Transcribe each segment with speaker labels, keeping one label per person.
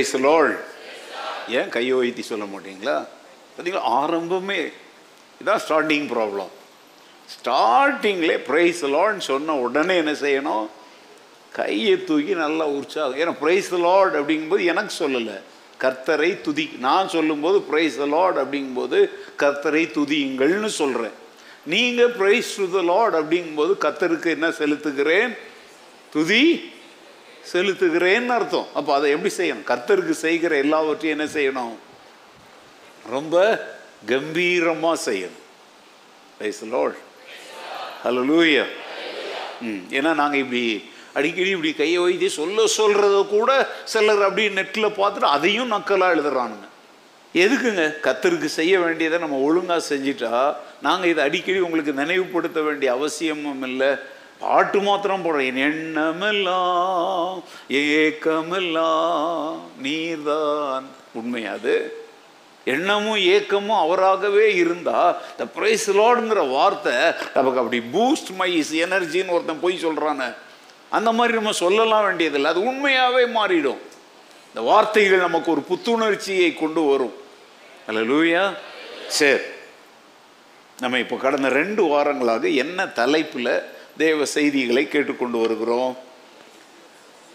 Speaker 1: Price lol ஏன் கையை வைத்தி சொல்ல மாட்டீங்களா? பார்த்தீங்களா ஆரம்பமே இதான் ஸ்டார்டிங் ப்ராப்ளம் ஸ்டார்டிங்லே பிரைஸ் லார்ட்னு சொன்ன உடனே என்ன செய்யணும்? கையை தூக்கி நல்லா உற்சாகம் ஏன்னா பிரைஸ் லார்ட் அப்படிங்கும்போது எனக்கு சொல்லலை. கர்த்தரை துதி. நான் சொல்லும்போது பிரைஸ் லார்ட் அப்படிங்கும்போது கர்த்தரை துதியுங்கள்னு சொல்கிறேன் நீங்கள் பிரைஸ் டு த லார்ட் அப்படிங்கும்போது கர்த்தருக்கு என்ன செலுத்துகிறேன்? துதி. செலுத்துகிறேன்னு அர்த்தம். அப்போ அதை எப்படி செய்யணும்? கர்த்தருக்கு செய்கிற எல்லாவற்றையும் என்ன செய்யணும்? ரொம்ப கம்பீரமாக செய்யணும். பிரைஸ் ஹலோ லூயா ம் ஏன்னா நாங்கள் இப்படி அடிக்கடி இப்படி கையை வைத்து சொல்ல சொல்கிறத கூட சிலர் அப்படி நெட்டில் பார்த்துட்டு அதையும் நக்கலாக எழுதுறானுங்க. எதுக்குங்க? கத்தருக்கு செய்ய வேண்டியதை நம்ம ஒழுங்காக செஞ்சிட்டா நாங்கள் இதை அடிக்கடி உங்களுக்கு நினைவுபடுத்த வேண்டிய அவசியமும் இல்லை. பாட்டு மாத்திரம் போடுற என் எண்ணமெல்லாம் ஏக்கமெல்லாம் நீர்தான். உண்மையாது எண்ணமும் ஏக்கமும் அவராகவே இருந்தா த பிரைஸ் லார்டுங்கிற வார்த்தை நமக்கு அப்படி பூஸ்ட் மை இஸ் எனர்ஜின்னு ஒருத்தன் போய் சொல்கிறான அந்த மாதிரி நம்ம சொல்லலாம் வேண்டியதில்லை. அது உண்மையாகவே மாறிடும். இந்த வார்த்தைகள் நமக்கு ஒரு புத்துணர்ச்சியை கொண்டு வரும். அல்ல லூயா சரி. நம்ம இப்போ கடந்த ரெண்டு வாரங்களாக என்ன தலைப்பில் தேவ செய்திகளை கேட்டுக்கொண்டு வருகிறோம்.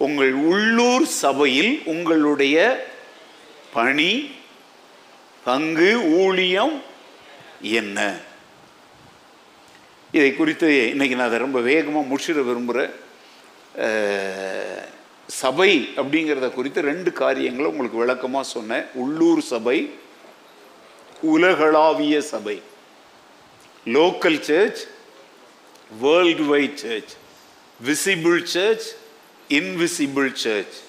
Speaker 1: உங்கள் உள்ளூர் சபையில் உங்களுடைய பணி பங்கு ஊழியம் என்ன? இதை குறித்து இன்னைக்கு நான் அதை ரொம்ப வேகமாக முடிச்சிட விரும்புகிறேன் சபை அப்படிங்கிறத குறித்து ரெண்டு காரியங்களை உங்களுக்கு விளக்கமாக சொன்னேன். உள்ளூர் சபை உலகளாவிய சபை. Local church worldwide church visible church invisible church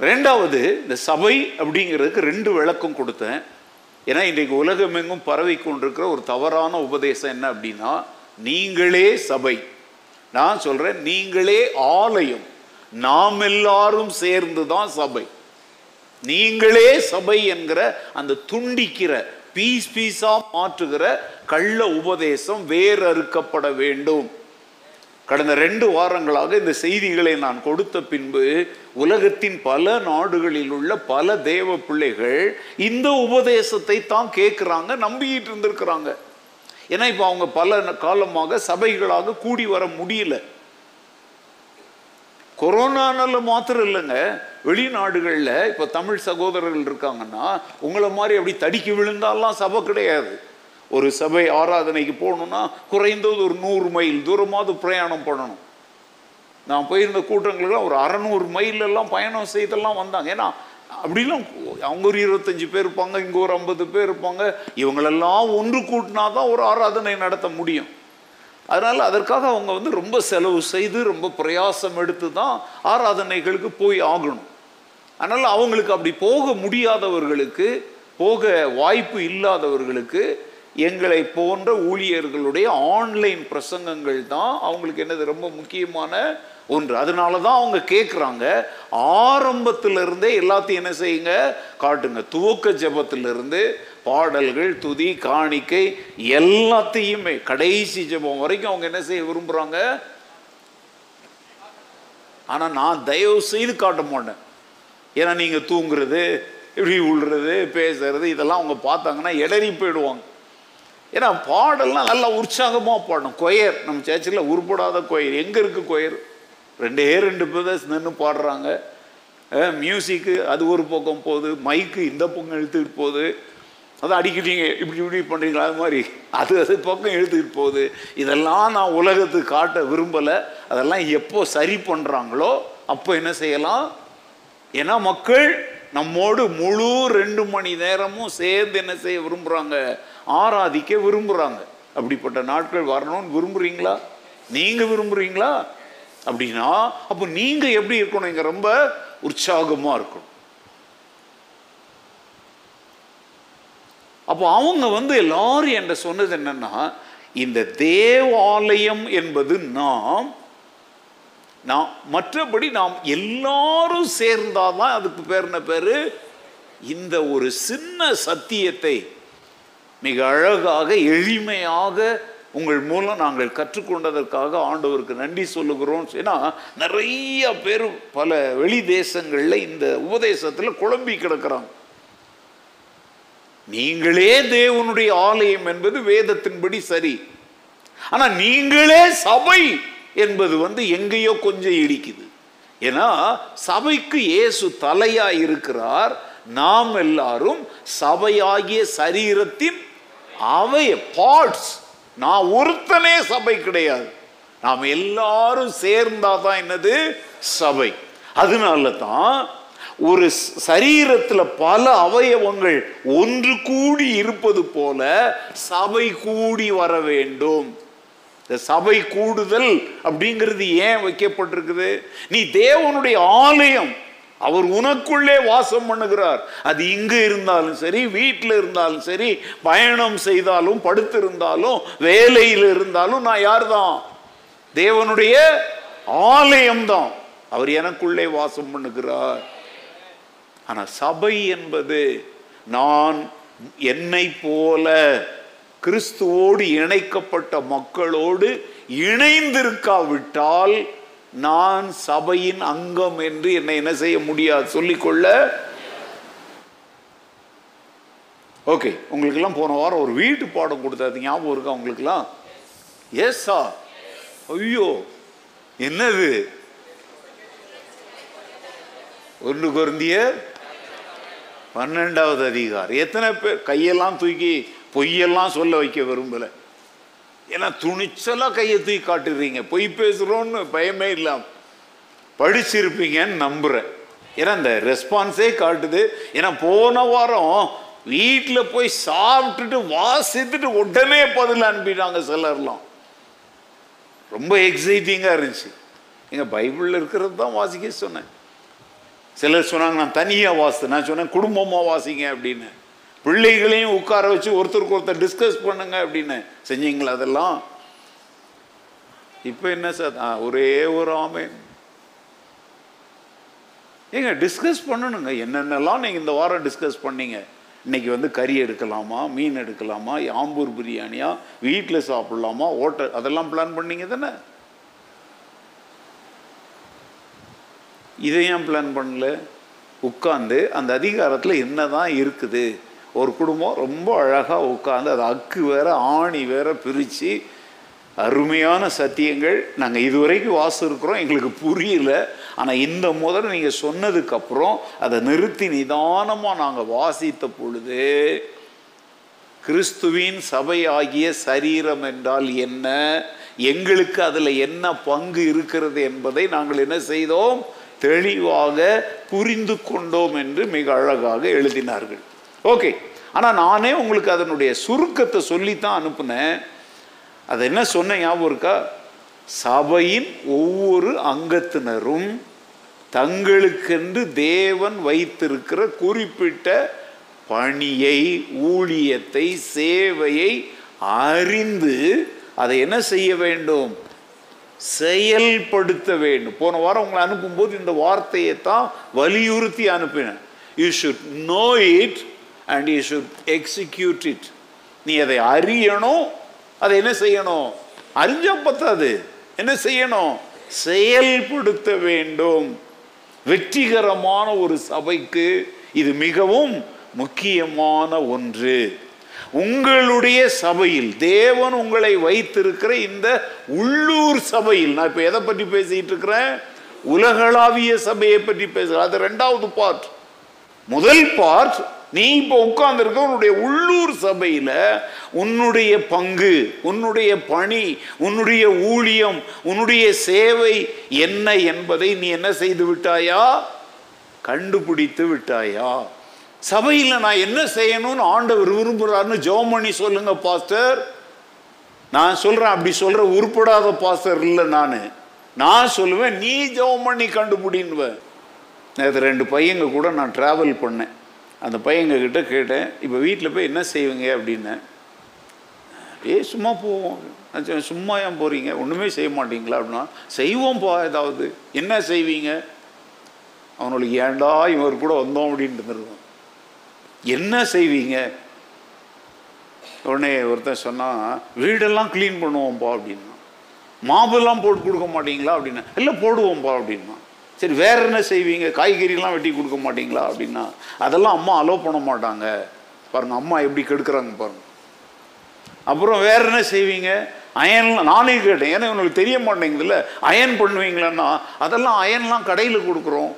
Speaker 1: ரெண்டாவது இந்த சபை அப்படிங்கிறதுக்கு ரெண்டு விளக்கம் கொடுத்தேன். ஏன்னா இன்றைக்கு உலகமெங்கும் பரவி கொண்டிருக்கிற ஒரு தவறான உபதேசம் என்ன அப்படின்னா நீங்களே சபை. நான் சொல்கிறேன் நீங்களே ஆலயம். நாம் எல்லாரும் சேர்ந்து தான் சபை. நீங்களே சபை என்கிற அந்த துண்டிக்கிற பீஸ் பீஸா மாற்றுகிற கள்ள உபதேசம் வேறறுக்கப்பட வேண்டும். கடந்த ரெண்டு வாரங்களாக இந்த செய்திகளை நான் கொடுத்த பின்பு உலகத்தின் பல நாடுகளில் உள்ள பல தேவ பிள்ளைகள் இந்த உபதேசத்தை தான் கேட்குறாங்க நம்பிக்கிட்டு இருந்திருக்கிறாங்க. ஏன்னா இப்போ அவங்க பல காலமாக சபைகளாக கூடி வர முடியல. கொரோனானால மாத்திரம் இல்லைங்க. வெளிநாடுகளில் இப்போ தமிழ் சகோதரர்கள் இருக்காங்கன்னா உங்களை மாதிரி அப்படி தடிக்கி விழுந்தாலாம் சபை கிடையாது. ஒரு சபை ஆராதனைக்கு போகணும்னா குறைந்தது ஒரு நூறு மைல் தூரமாவது பிரயாணம் பண்ணணும். நான் போயிருந்த கூட்டங்களுக்கெல்லாம் ஒரு அறநூறு மைலெல்லாம் பயணம் செய்தெல்லாம் வந்தாங்க. ஏன்னா அப்படிலாம் அவங்க ஒரு இருபத்தஞ்சு பேர் இருப்பாங்க இங்கே ஒரு ஐம்பது பேர் இருப்பாங்க. இவங்களெல்லாம் ஒன்று கூட்டினா தான் ஒரு ஆராதனை நடத்த முடியும். அதனால் அதற்காக அவங்க வந்து ரொம்ப செலவு செய்து ரொம்ப பிரயாசம் எடுத்து தான் ஆராதனைகளுக்கு போய் ஆகணும். அதனால் அவங்களுக்கு அப்படி போக முடியாதவர்களுக்கு போக வாய்ப்பு இல்லாதவர்களுக்கு எங்களை போன்ற ஊழியர்களுடைய ஆன்லைன் பிரசங்கங்கள் தான் அவங்களுக்கு என்னது ரொம்ப முக்கியமான ஒன்று. அதனால தான் அவங்க கேட்குறாங்க ஆரம்பத்திலிருந்தே எல்லாத்தையும் என்ன செய்யுங்க காட்டுங்க. துவக்க ஜபத்திலிருந்து பாடல்கள் துதி காணிக்கை எல்லாத்தையுமே கடைசி ஜெபம் வரைக்கும் அவங்க என்ன செய்ய விரும்புகிறாங்க ஆனால் நான் தயவு செய்து காட்ட மாட்டேன். ஏன்னா நீங்கள் தூங்குறது இப்படி விழுறது பேசுறது இதெல்லாம் அவங்க பார்த்தாங்கன்னா இடறி போயிடுவாங்க. ஏன்னா பாடல்லாம் நல்லா உற்சாகமாக பாடணும். கொயர் நம்ம சேர்ச்சில் உருப்படாத கொயர். எங்கே இருக்குது கொயர்? ரெண்டே ரெண்டு பிரதர்ஸ் நின்று பாடுறாங்க. மியூசிக்கு அது ஒரு பக்கம் போகுது மைக்கு இந்த பக்கம் இழுத்துக்கிட்டு போகுது. அதை அடிக்கிறீங்க இப்படி இப்படி பண்ணுறீங்களா அது மாதிரி. அது அது பக்கம் இழுத்துக்கிட்டு போகுது. இதெல்லாம் நான் உலகத்துக்கு காட்ட விரும்பலை. அதெல்லாம் எப்போ சரி பண்ணுறாங்களோ அப்போ என்ன செய்யலாம்? ஏன்னா மக்கள் நம்மோடு முழு ரெண்டு மணி நேரமும் சேர்ந்து என்ன செய்ய விரும்புகிறாங்க ஆராதிக்க விரும்புகிறாங்க அப்படிப்பட்ட நாட்கள் வரணும்னு விரும்புகிறீங்களா நீங்கள் விரும்புகிறீங்களா அப்படின்னா அப்போ நீங்கள் எப்படி இருக்கணும் இங்கே ரொம்ப உற்சாகமாக இருக்கணும். அப்போ அவங்க வந்து எல்லாரும் என்ற சொன்னது என்னன்னா இந்த தேவாலயம் என்பது நாம் நாம் மற்றபடி நாம் எல்லாரும் சேர்ந்தாதான் அதுக்கு பேர் என்ன பேரு? இந்த ஒரு சின்ன சத்தியத்தை மிக அழகாக எளிமையாக உங்கள் மூலம் நாங்கள் கற்றுக்கொண்டதற்காக ஆண்டவருக்கு நன்றி சொல்லுகிறோம். ஏன்னா நிறைய பேர் பல வெளி தேசங்களில் இந்த உபதேசத்தில் குழம்பி கிடக்கிறாங்க. நீங்களே தேவனுடைய ஆலயம் என்பது வேதத்தின்படி சரி. ஆனால் நீங்களே சபை என்பது வந்து எங்கேயோ கொஞ்சம் இடிக்குது. ஏன்னா சபைக்கு இயேசு தலையா இருக்கிறார். நாம் எல்லாரும் சபையாகிய சரீரத்தின் அவைய பார்ட்ஸ் நான் ஒருத்தனே சபை கிடையாது. நாம் எல்லாரும் சேர்ந்தாதான் என்னது? சபை. அதனால தான் ஒரு சரீரத்தில் பல அவயவங்கள் ஒன்று கூடி இருப்பது போல சபை கூடி வர வேண்டும். இந்த சபை கூடுதல் அப்படிங்கிறது ஏன் வைக்கப்பட்டிருக்குது? நீ தேவனுடைய ஆலயம் அவர் உனக்குள்ளே வாசம் பண்ணுகிறார். அது இங்கு இருந்தாலும் சரி வீட்டில் இருந்தாலும் சரி பயணம் செய்தாலும் படுத்திருந்தாலும் வேலையில் இருந்தாலும் நான் யார் தான் தேவனுடைய ஆலயம்தான். அவர் எனக்குள்ளே வாசம் பண்ணுகிறார். ஆனா சபை என்பது நான் என்னை போல கிறிஸ்துவோடு இணைக்கப்பட்ட மக்களோடு இணைந்திருக்காவிட்டால் நான் சபையின் அங்கம் என்று என்னை என்ன செய்ய முடியாது? சொல்லிக்கொள்ள. ஓகே உங்களுக்கெல்லாம் போன வாரம் ஒரு வீட்டு பாடம் கொடுத்தாது ஞாபகம் இருக்கா உங்களுக்கெல்லாம்? ஏசா ஐயோ என்னது? ஒன்று குருந்திய பன்னெண்டாவது அதிகாரம் எத்தனை பேர் கையெல்லாம் தூக்கி பொய்யெல்லாம் சொல்ல வைக்க விரும்பலை. ஏன்னா துணிச்சலாக கையை தூக்கி காட்டுறீங்க. பொய் பேசுகிறோன்னு பயமே இல்லாமல் படிச்சிருப்பீங்கன்னு நம்புகிறேன் ஏன்னா இந்த ரெஸ்பான்ஸே காட்டுது. ஏன்னா போன வாரம் வீட்டில் போய் சாப்பிட்டுட்டு வாசித்துட்டு உடனே பதில் அனுப்பிட்டாங்க சிலர்லாம். ரொம்ப எக்ஸைட்டிங்காக இருந்துச்சு. எங்கள் பைபிளில் இருக்கிறது தான் வாசிக்க சொன்னேன். சிலர் சொன்னாங்க நான் தனியாக வாசித்தேன். நான் சொன்னேன் குடும்பமாக வாசிங்க அப்படின்னு. பிள்ளைகளையும் உட்கார வச்சு ஒருத்தருக்கு ஒருத்தர் டிஸ்கஸ் பண்ணுங்க அப்படின்னு. செஞ்சீங்களா அதெல்லாம்? இப்போ என்ன சார்? ஒரே ஒரு ஆமை ஏங்க டிஸ்கஸ் பண்ணணுங்க. என்னென்னலாம் நீங்கள் இந்த வாரம் டிஸ்கஸ் பண்ணீங்க? இன்னைக்கு வந்து கறி எடுக்கலாமா? மீன் எடுக்கலாமா? ஆம்பூர் பிரியாணியா? வீட்டில் சாப்பிடலாமா? ஹோட்டல் அதெல்லாம் பிளான் பண்ணீங்க தானே? இதை ஏன் பிளான் பண்ணல? உட்காந்து அந்த அதிகாரத்தில் என்னதான் இருக்குது? ஒரு குடும்பம் ரொம்ப அழகாக உட்காந்து அது அக்கு வேற ஆணி வேற பிரித்து அருமையான சத்தியங்கள். நாங்கள் இதுவரைக்கும் வாசிருக்கிறோம் எங்களுக்கு புரியல. ஆனால் இந்த முதல் நீங்கள் சொன்னதுக்கப்புறம் அதை நிறுத்தி நிதானமாக நாங்கள் வாசித்த பொழுது கிறிஸ்துவின் சபை ஆகிய சரீரம் என்றால் என்ன? எங்களுக்கு அதில் என்ன பங்கு இருக்கிறது என்பதை நாங்கள் என்ன செய்தோம்? தெளிவாக புரிந்து கொண்டோம் என்று மிக அழகாக எழுதினார்கள். ஓகே. ஆனால் நானே உங்களுக்கு அதனுடைய சுருக்கத்தை சொல்லித்தான் அனுப்புனேன். அது என்ன சொன்ன ஞாபகம் இருக்கா? சபையின் ஒவ்வொரு அங்கத்தினரும் தங்களுக்கென்று தேவன் வைத்திருக்கிற குறிப்பிட்ட பணியை ஊழியத்தை சேவையை அறிந்து அதை என்ன செய்ய வேண்டும்? செயல்படுத்த வேண்டும். போன வாரம் உங்களை அனுப்பும்போது இந்த வார்த்தையை தான் வலியுறுத்தி அனுப்பினேன். You should know it and you should execute it நீ அதை அறியணும் அதை என்ன செய்யணும்? அறிஞ்சால் பத்தாது. என்ன செய்யணும்? செயல்படுத்த வேண்டும். வெற்றிகரமான ஒரு சபைக்கு இது மிகவும் முக்கியமான ஒன்று. உங்களுடைய சபையில் தேவன் உங்களை வைத்திருக்கிற இந்த உள்ளூர் சபையில் நான் இப்போ எதை பற்றி பேசிட்டு இருக்கிறேன்? உலகளாவிய சபையை பற்றி பேசுகிறேன். அது ரெண்டாவது பார்ட் முதல் பார்ட் நீ இப்போ உட்கார்ந்துருக்க உன்னுடைய உள்ளூர் சபையில் உன்னுடைய பங்கு உன்னுடைய பணி உன்னுடைய ஊழியம் உன்னுடைய சேவை என்ன என்பதை நீ என்ன செய்து விட்டாயா? கண்டுபிடித்து விட்டாயா? சபையில் நான் என்ன செய்யணும்னு ஆண்டவர் விரும்புகிறாருன்னு ஜெபம் பண்ணி சொல்லுங்க பாஸ்டர். நான் சொல்கிறேன் அப்படி சொல்கிற உருப்படாத பாஸ்டர் இல்லை நான். நான் சொல்லுவேன் நீ ஜெபம் பண்ணி கண்டுபிடின்னுவேன் நேற்று ரெண்டு பையங்க கூட நான் ட்ராவல் பண்ணேன். அந்த பையங்கக்கிட்ட கேட்டேன் இப்போ வீட்டில் போய் என்ன செய்வீங்க? அப்படின்னேன் ஏ சும்மா போவோம். சும்மா ஏன் போகிறீங்க ஒன்றுமே செய்ய மாட்டீங்களா? அப்படின்னா செய்வோம்ப்பா ஏதாவது. என்ன செய்வீங்க? அவனுக்கு ஏன்டா இவர் கூட வந்தோம்? அப்படின்ட்டு இருந்திருக்கும் என்ன செய்வீங்க? உடனே ஒருத்தன் சொன்னான் வீடெல்லாம் க்ளீன் பண்ணுவோம்ப்பா அப்படின்னா. மாபெல்லாம் போட்டு கொடுக்க மாட்டீங்களா? அப்படின்னா இல்லை போடுவோம்ப்பா அப்படின்னா. சரி வேற என்ன செய்வீங்க? காய்கறிலாம் வெட்டி கொடுக்க மாட்டீங்களா? அப்படின்னா அதெல்லாம் அம்மா அலோவ் பண்ண மாட்டாங்க. பாருங்க அம்மா எப்படி கெடுக்குறாங்க பாருங்க. அப்புறம் வேற என்ன செய்வீங்க? அயன்லாம் நானே கேட்டேன். ஏன்னா உங்களுக்கு தெரிய மாட்டேங்குதுல்ல. அயன் பண்ணுவீங்களான்னா அதெல்லாம் அயன்லாம் கடையில் கொடுக்குறோம்.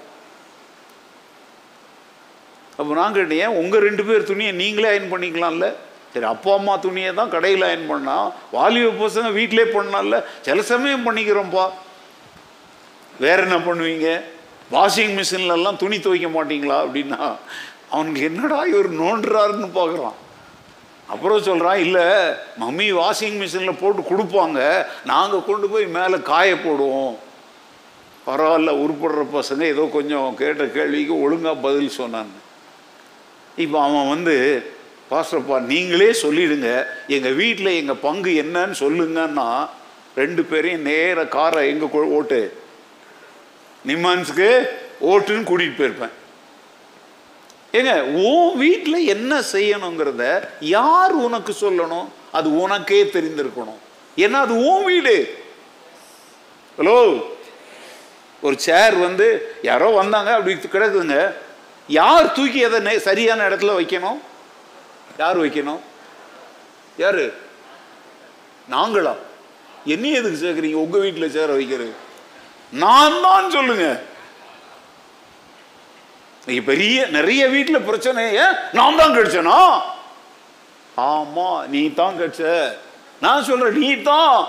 Speaker 1: அப்போ நான் கேட்டேன் ஏன் உங்கள் ரெண்டு பேர் துணியை நீங்களே அயன் பண்ணிக்கலாம்ல? சரி அப்பா அம்மா துணியை தான் கடையில் அயன் பண்ணால் வாலிப பசங்க வீட்டிலே பண்ணலாம்ல சில சமயம் பண்ணிக்கிறோம்ப்பா வேற என்ன பண்ணுவீங்க? வாஷிங் மிஷின்லலாம் துணி துவைக்க மாட்டீங்களா? அப்படின்னா அவனுக்கு என்னடா இவர் நோண்டுறாருன்னு பார்க்குறான். அப்புறம் சொல்கிறான் இல்லை மம்மி வாஷிங் மிஷினில் போட்டு கொடுப்பாங்க. நாங்கள் கொண்டு போய் மேலே காய போடுவோம். பரவாயில்ல உருப்படுற பசங்க ஏதோ கொஞ்சம் கேட்ட கேள்விக்கு ஒழுங்காக பதில் சொன்னாங்க. இப்போ அவன் வந்து பாஸ்டர்ப்பா நீங்களே சொல்லிடுங்க. எங்கள் வீட்டில் எங்கள் பங்கு என்னன்னு சொல்லுங்கன்னா ரெண்டு பேரையும் நேராக காரை எங்கே ஓட்டு. நிம்மான்ஸுக்கு ஓட்டுன்னு கூட்டிகிட்டு போயிருப்பேன். ஏங்க உன் வீட்டில் என்ன செய்யணுங்கிறத யார் உனக்கு சொல்லணும்? அது உனக்கே தெரிந்திருக்கணும். ஏன்னா அது உன் வீடு. ஹலோ ஒரு சேர் வந்து யாரோ வந்தாங்க அப்படி கிடக்குதுங்க. யார் தூக்கி அதை சரியான இடத்துல வைக்கணும்? யார் வைக்கணும்? யாரு? நாங்களா? என்ன எதுக்கு சேர்க்குறீங்க? உங்கள் வீட்டில் சேர வைக்கிறது. நான் தான் சொல்லுங்க. பெரிய நிறைய வீட்டில் பிரச்சனை. நான் தான் கிடைச்சனா? ஆமா நீ தான் கிடைச்ச. நான் சொல்றேன் நீ தான்.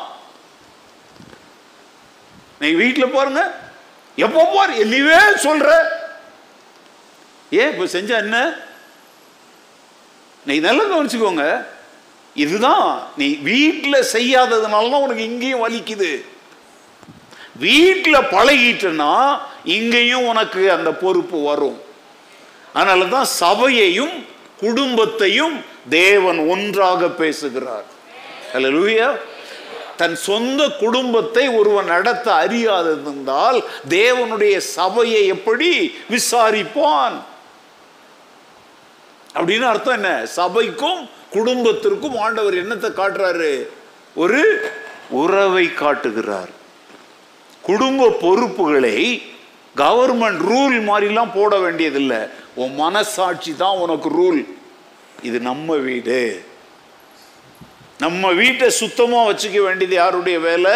Speaker 1: நீ வீட்டில் பாருங்க. எப்போ போற என்னையவே சொல்ற. ஏன் இப்ப செஞ்ச என்ன? நீ நல்லா கவனிச்சுக்கோங்க. இதுதான் நீ வீட்டில் செய்யாததுனால தான் உனக்கு இங்கேயும் வலிக்குது. வீட்டில் பழகிட்டுனா இங்கேயும் உனக்கு அந்த பொறுப்பு வரும். அதனால தான் சபையையும் குடும்பத்தையும் தேவன் ஒன்றாக பேசுகிறார். அல்லேலூயா தன் சொந்த குடும்பத்தை ஒருவன் நடத்த அறியாதிருந்தால் தேவனுடைய சபையை எப்படி விசாரிப்பான்? அப்படின்னு அர்த்தம் என்ன? சபைக்கும் குடும்பத்திற்கும் ஆண்டவர் என்னத்தை காட்டுறாரு? ஒரு உறவை காட்டுகிறார். குடும்ப பொறுப்புகளை கவர்மெண்ட் ரூல் மாதிரிலாம் போட வேண்டியதில்லை. உன் மனசாட்சி தான் உனக்கு ரூல் இது நம்ம வீடு. நம்ம வீட்டை சுத்தமாக வச்சுக்க வேண்டியது யாருடைய வேலை?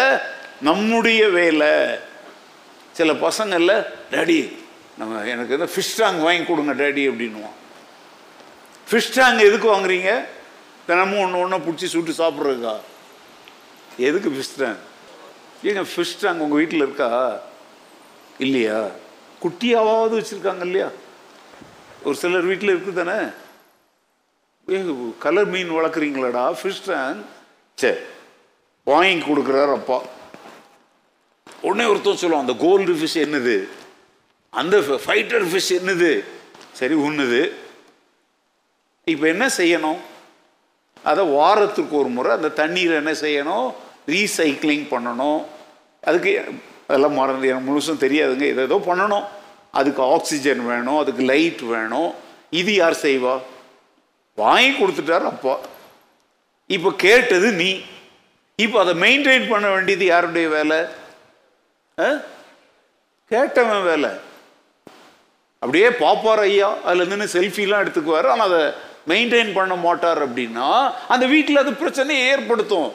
Speaker 1: நம்முடைய வேலை. சில பசங்கள்ல டேடி நம்ம எனக்கு வந்து ஃபிஷ் டேங்க் வாங்கி கொடுங்க டேடி அப்படின்னுவான். ஃபிஷ் டேங்க் எதுக்கு வாங்குறீங்க? தினமும் ஒன்று ஒன்று பிடிச்சி சுட்டு சாப்பிட்றதுக்கா? எதுக்கு ஃபிஷ் டேங்க் ஏங்க ஃபிஷ் டேங்க் உங்கள் வீட்டில் இருக்கா? இல்லையா? குட்டியாவது வச்சுருக்காங்க இல்லையா? ஒரு சிலர் வீட்டில் இருக்குது தானே கலர் மீன் வளர்க்குறீங்களாடா ஃபிஷ் டேங்க் சரி வாங்கி கொடுக்குறாரு அப்பா. உடனே ஒருத்தர் சொல்லுவோம் அந்த கோல்டு ஃபிஷ் என்னது? அந்த ஃபைட்டர் ஃபிஷ் என்னது? சரி உண்ணுது. இப்போ என்ன செய்யணும்? அதை வாரத்துக்கு ஒரு முறை அந்த தண்ணீரை என்ன செய்யணும்? ரீசைக்ளிங் பண்ணணும். அதுக்கு அதெல்லாம் மறந்து எனக்கு முழுசும் தெரியாதுங்க. இதை ஏதோ பண்ணணும். அதுக்கு ஆக்சிஜன் வேணும் அதுக்கு லைட் வேணும். இது யார் செய்வா? வாங்கி கொடுத்துட்டார் அப்பா. இப்போ கேட்டது நீ. இப்போ அதை மெயின்டைன் பண்ண வேண்டியது யாருடைய வேலை? ஆ? கேட்டவன் வேலை. அப்படியே பாப்பார் ஐயா அதில் நின்று செல்ஃபிலாம் எடுத்துக்குவார். ஆனால் அதை மெயின்டைன் பண்ண மாட்டார் அப்படின்னா அந்த வீட்டில் அது பிரச்சனையை ஏற்படுத்தும்.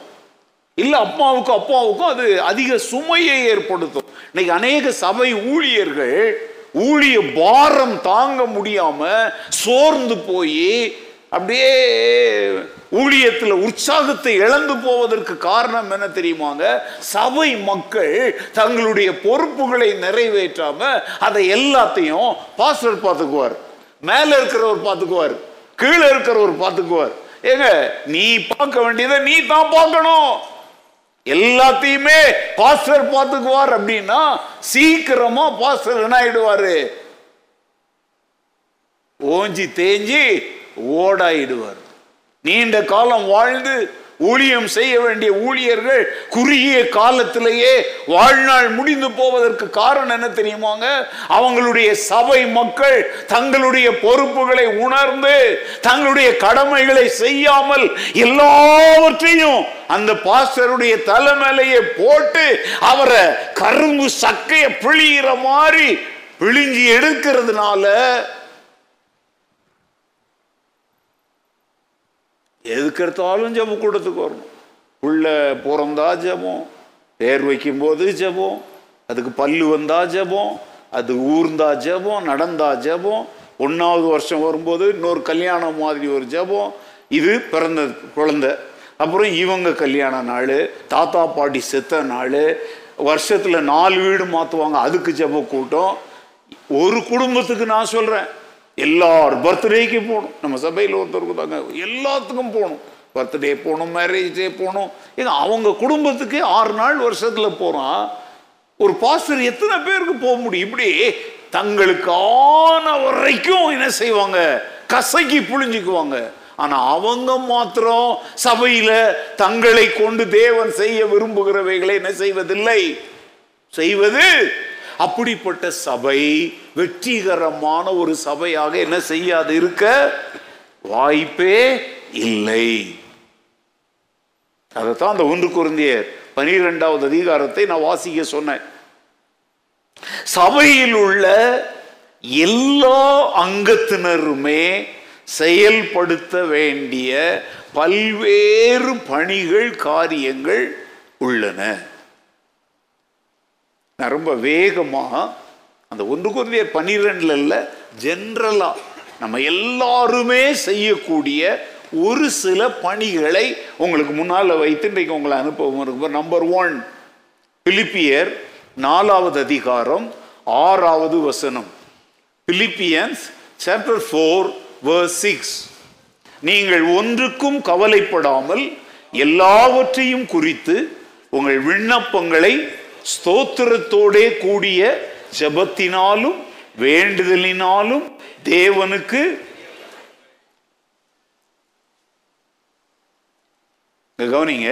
Speaker 1: இல்லை அப்பாவுக்கும் அப்பாவுக்கும் அது அதிக சுமையை ஏற்படுத்தும். இன்னைக்கு அநேக சபை ஊழியர்கள் ஊழிய பாரம் தாங்க முடியாம சோர்ந்து போய் அப்படியே ஊழியத்தில் உற்சாகத்தை இழந்து போவதற்கு காரணம் என்ன தெரியுமாங்க? சபை மக்கள் தங்களுடைய பொறுப்புகளை நிறைவேற்றாம அதை எல்லாத்தையும் பாஸ்டர் பார்த்துக்குவார். மேலே இருக்கிறவர் பார்த்துக்குவார். கீழே இருக்கிறவர் பார்த்துக்குவார். ஏங்க நீ பார்க்க வேண்டியதை நீ தான் பார்க்கணும். எல்லாத்தையுமே பாஸ்டர் பார்த்துக்குவார் அப்படின்னா சீக்கிரமா பாஸ்டர் என்ன ஆயிடுவாரு? ஓஞ்சி தேஞ்சி ஓடாயிடுவார். நீண்ட காலம் வாழ்ந்து ஊழியம் செய்ய வேண்டிய ஊழியர்கள் குறுகிய காலத்திலேயே வாழ்நாள் முடிந்து போவதற்கு காரணம் என்ன தெரியுமாங்க? அவங்களுடைய சபை மக்கள் தங்களுடைய பொறுப்புகளை உணர்ந்து தங்களுடைய கடமைகளை செய்யாமல் எல்லாவற்றையும் அந்த பாஸ்டருடைய தலைமையிலேயே போட்டு அவரை கரும்பு சக்கையை பிழிகிற மாதிரி பிழிஞ்சி எடுக்கிறதுனால எதுக்கு எடுத்தாலும் ஜெபம் கூடத்துக்கு வரணும். உள்ள பிறந்தா ஜெபம் பேர் வைக்கும்போது ஜெபம் அதுக்கு பல்லு வந்தா ஜெபம் அது ஊர்ந்தா ஜெபம் நடந்தா ஜெபம் ஒன்றாவது வருஷம் வரும்போது இன்னொரு கல்யாணம் மாதிரி ஒரு ஜெபம் இது பிறந்த குழந்தை. அப்புறம் இவங்க கல்யாண நாள் தாத்தா பாட்டி செத்த நாள் வருஷத்தில் நாலு வீடு மாற்றுவாங்க அதுக்கு ஜப கூட்டம். ஒரு குடும்பத்துக்கு நான் சொல்கிறேன் எல்லார் பர்த்டேக்கு போகணும். நம்ம சபையில் ஒருத்தருக்கு தாங்க எல்லாத்துக்கும் போகணும். பர்த்டே போகணும் மேரேஜ் டே போகணும். ஏங்க அவங்க குடும்பத்துக்கு ஆறு நாள் வருஷத்தில் போகிறான் ஒரு பாஸ்டர் எத்தனை பேருக்கு போக முடியும்? இப்படி தங்களுக்கான வரைக்கும் என்ன செய்வாங்க? கசக்கி புழிஞ்சுக்குவாங்க. ஆனால் அவங்க மாத்திரம் சபையில் தங்களை கொண்டு தேவன் செய்ய விரும்புகிறவைகளை என்ன செய்வதில்லை? செய்வது அப்படிப்பட்ட சபை வெற்றிகரமான ஒரு சபையாக என்ன செய்யாது? இருக்க வாய்ப்பே இல்லை. அதைத்தான் அந்த ஒன்று குருந்தியர் பனிரெண்டாவது அதிகாரத்தை நான் வாசிக்க சொன்னேன். சபையில் உள்ள எல்லா அங்கத்தினருமே செயல்படுத்த வேண்டிய பல்வேறு பணிகள் காரியங்கள் உள்ளன. நான் ரொம்ப வேகமாக அந்த ஒன்று குருந்தியர் பன்னிரெண்டில் இல்லை ஜென்ரலாக நம்ம எல்லாருமே செய்யக்கூடிய ஒரு சில பணிகளை உங்களுக்கு முன்னால் வைத்து இன்றைக்கு உங்களை அனுப்பவும் நம்பர் ஒன் பிலிப்பியர் நாலாவது அதிகாரம் ஆறாவது வசனம். Philippians chapter four verse six நீங்கள் ஒன்றுக்கும் கவலைப்படாமல் எல்லாவற்றையும் குறித்து உங்கள் விண்ணப்பங்களை ஸ்தோத்திரத்தோடே கூடிய ஜெபத்தினாலும் வேண்டுதலினாலும் தேவனுக்கு கவனிங்க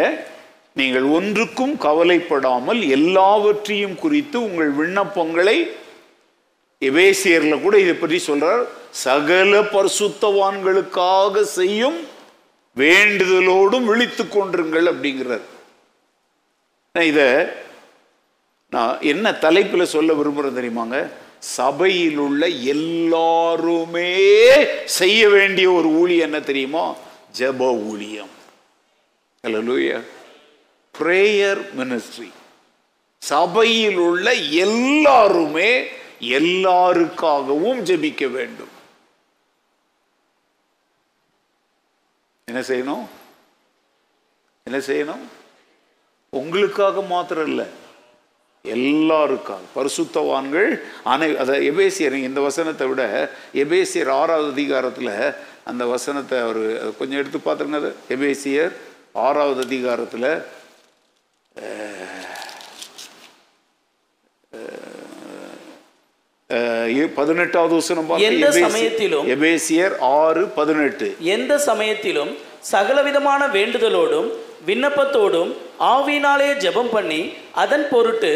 Speaker 1: நீங்கள் ஒன்றுக்கும் கவலைப்படாமல் எல்லாவற்றையும் குறித்து உங்கள் விண்ணப்பங்களை எபேசியர்ல கூட இதை பற்றி சொல்றார். சகல பரிசுத்தவான்களுக்காக செய்யும் வேண்டுதலோடும் விழித்துக் கொண்டிருங்கள் அப்படிங்கிறார். இதை இத நான் என்ன தலைப்பில் சொல்ல விரும்புகிறேன் தெரியுமாங்க? சபையில் உள்ள எல்லாருமே செய்ய வேண்டிய ஒரு ஊழியம் என்ன தெரியுமா? ஜெப ஊழியம். ஹalleluya ப்ரேயர் மினிஸ்ட்ரி சபையில் உள்ள எல்லாருமே எல்லாருக்காகவும் ஜெபிக்க வேண்டும். என்ன செய்யணும்? என்ன செய்யணும்? உங்களுக்காக மாத்திரம் இல்லை. எல்லாருக்காக. பரிசுத்தவான்கள் அனை அதை எபேசியர் இந்த வசனத்தை விட எபேசியர் ஆறாவது அதிகாரத்தில் அந்த வசனத்தை அவர் கொஞ்சம் எடுத்து பார்த்துருங்க அது. எபேசியர் ஆறாவது அதிகாரத்தில் பதினெட்டாவது வசனம்.
Speaker 2: எந்த சமயத்திலும்
Speaker 1: எபேசியர் ஆறு பதினெட்டு.
Speaker 2: எந்த சமயத்திலும் சகலவிதமான வேண்டுதலோடும் விண்ணப்பத்தோடும் ஆவியினாலே ஜெபம் பண்ணி அதன் பொருட்டு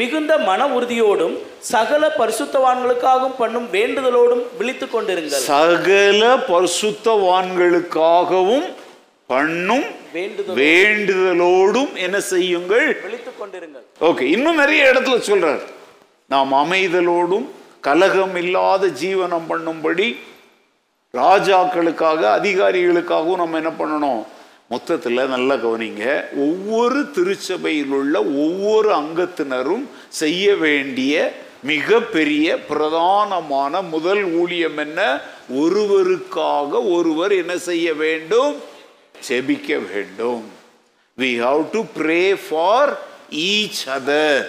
Speaker 2: மிகுந்த மன உறுதியோடும் சகல பரிசுத்தவான்களுக்காகவும் பண்ணும் வேண்டுதலோடும் விழித்துக் கொண்டிருங்கள்.
Speaker 1: சகல பரிசுத்தவான்களுக்காகவும் பண்ணும்
Speaker 2: வேண்டுதல்
Speaker 1: வேண்டுதலோடும் என்ன செய்யுங்கள்?
Speaker 2: விழித்துக் கொண்டிருங்கள்.
Speaker 1: ஓகே இன்னும் நிறைய இடத்துல சொல்றார். நாம் அமைதலோடும் கலகம் இல்லாத ஜீவனம் பண்ணும்படி ராஜாக்களுக்காக அதிகாரிகளுக்காகவும் நம்ம என்ன பண்ணணும்? மொத்தத்தில் நல்லா கவனிங்க. ஒவ்வொரு திருச்சபையில் உள்ள ஒவ்வொரு அங்கத்தினரும் செய்ய வேண்டிய மிகப்பெரிய பிரதானமான முதல் ஊழியம் என்ன? ஒருவருக்காக ஒருவர் என்ன செய்ய வேண்டும்? ஜெபிக்க வேண்டும். We have to pray for each other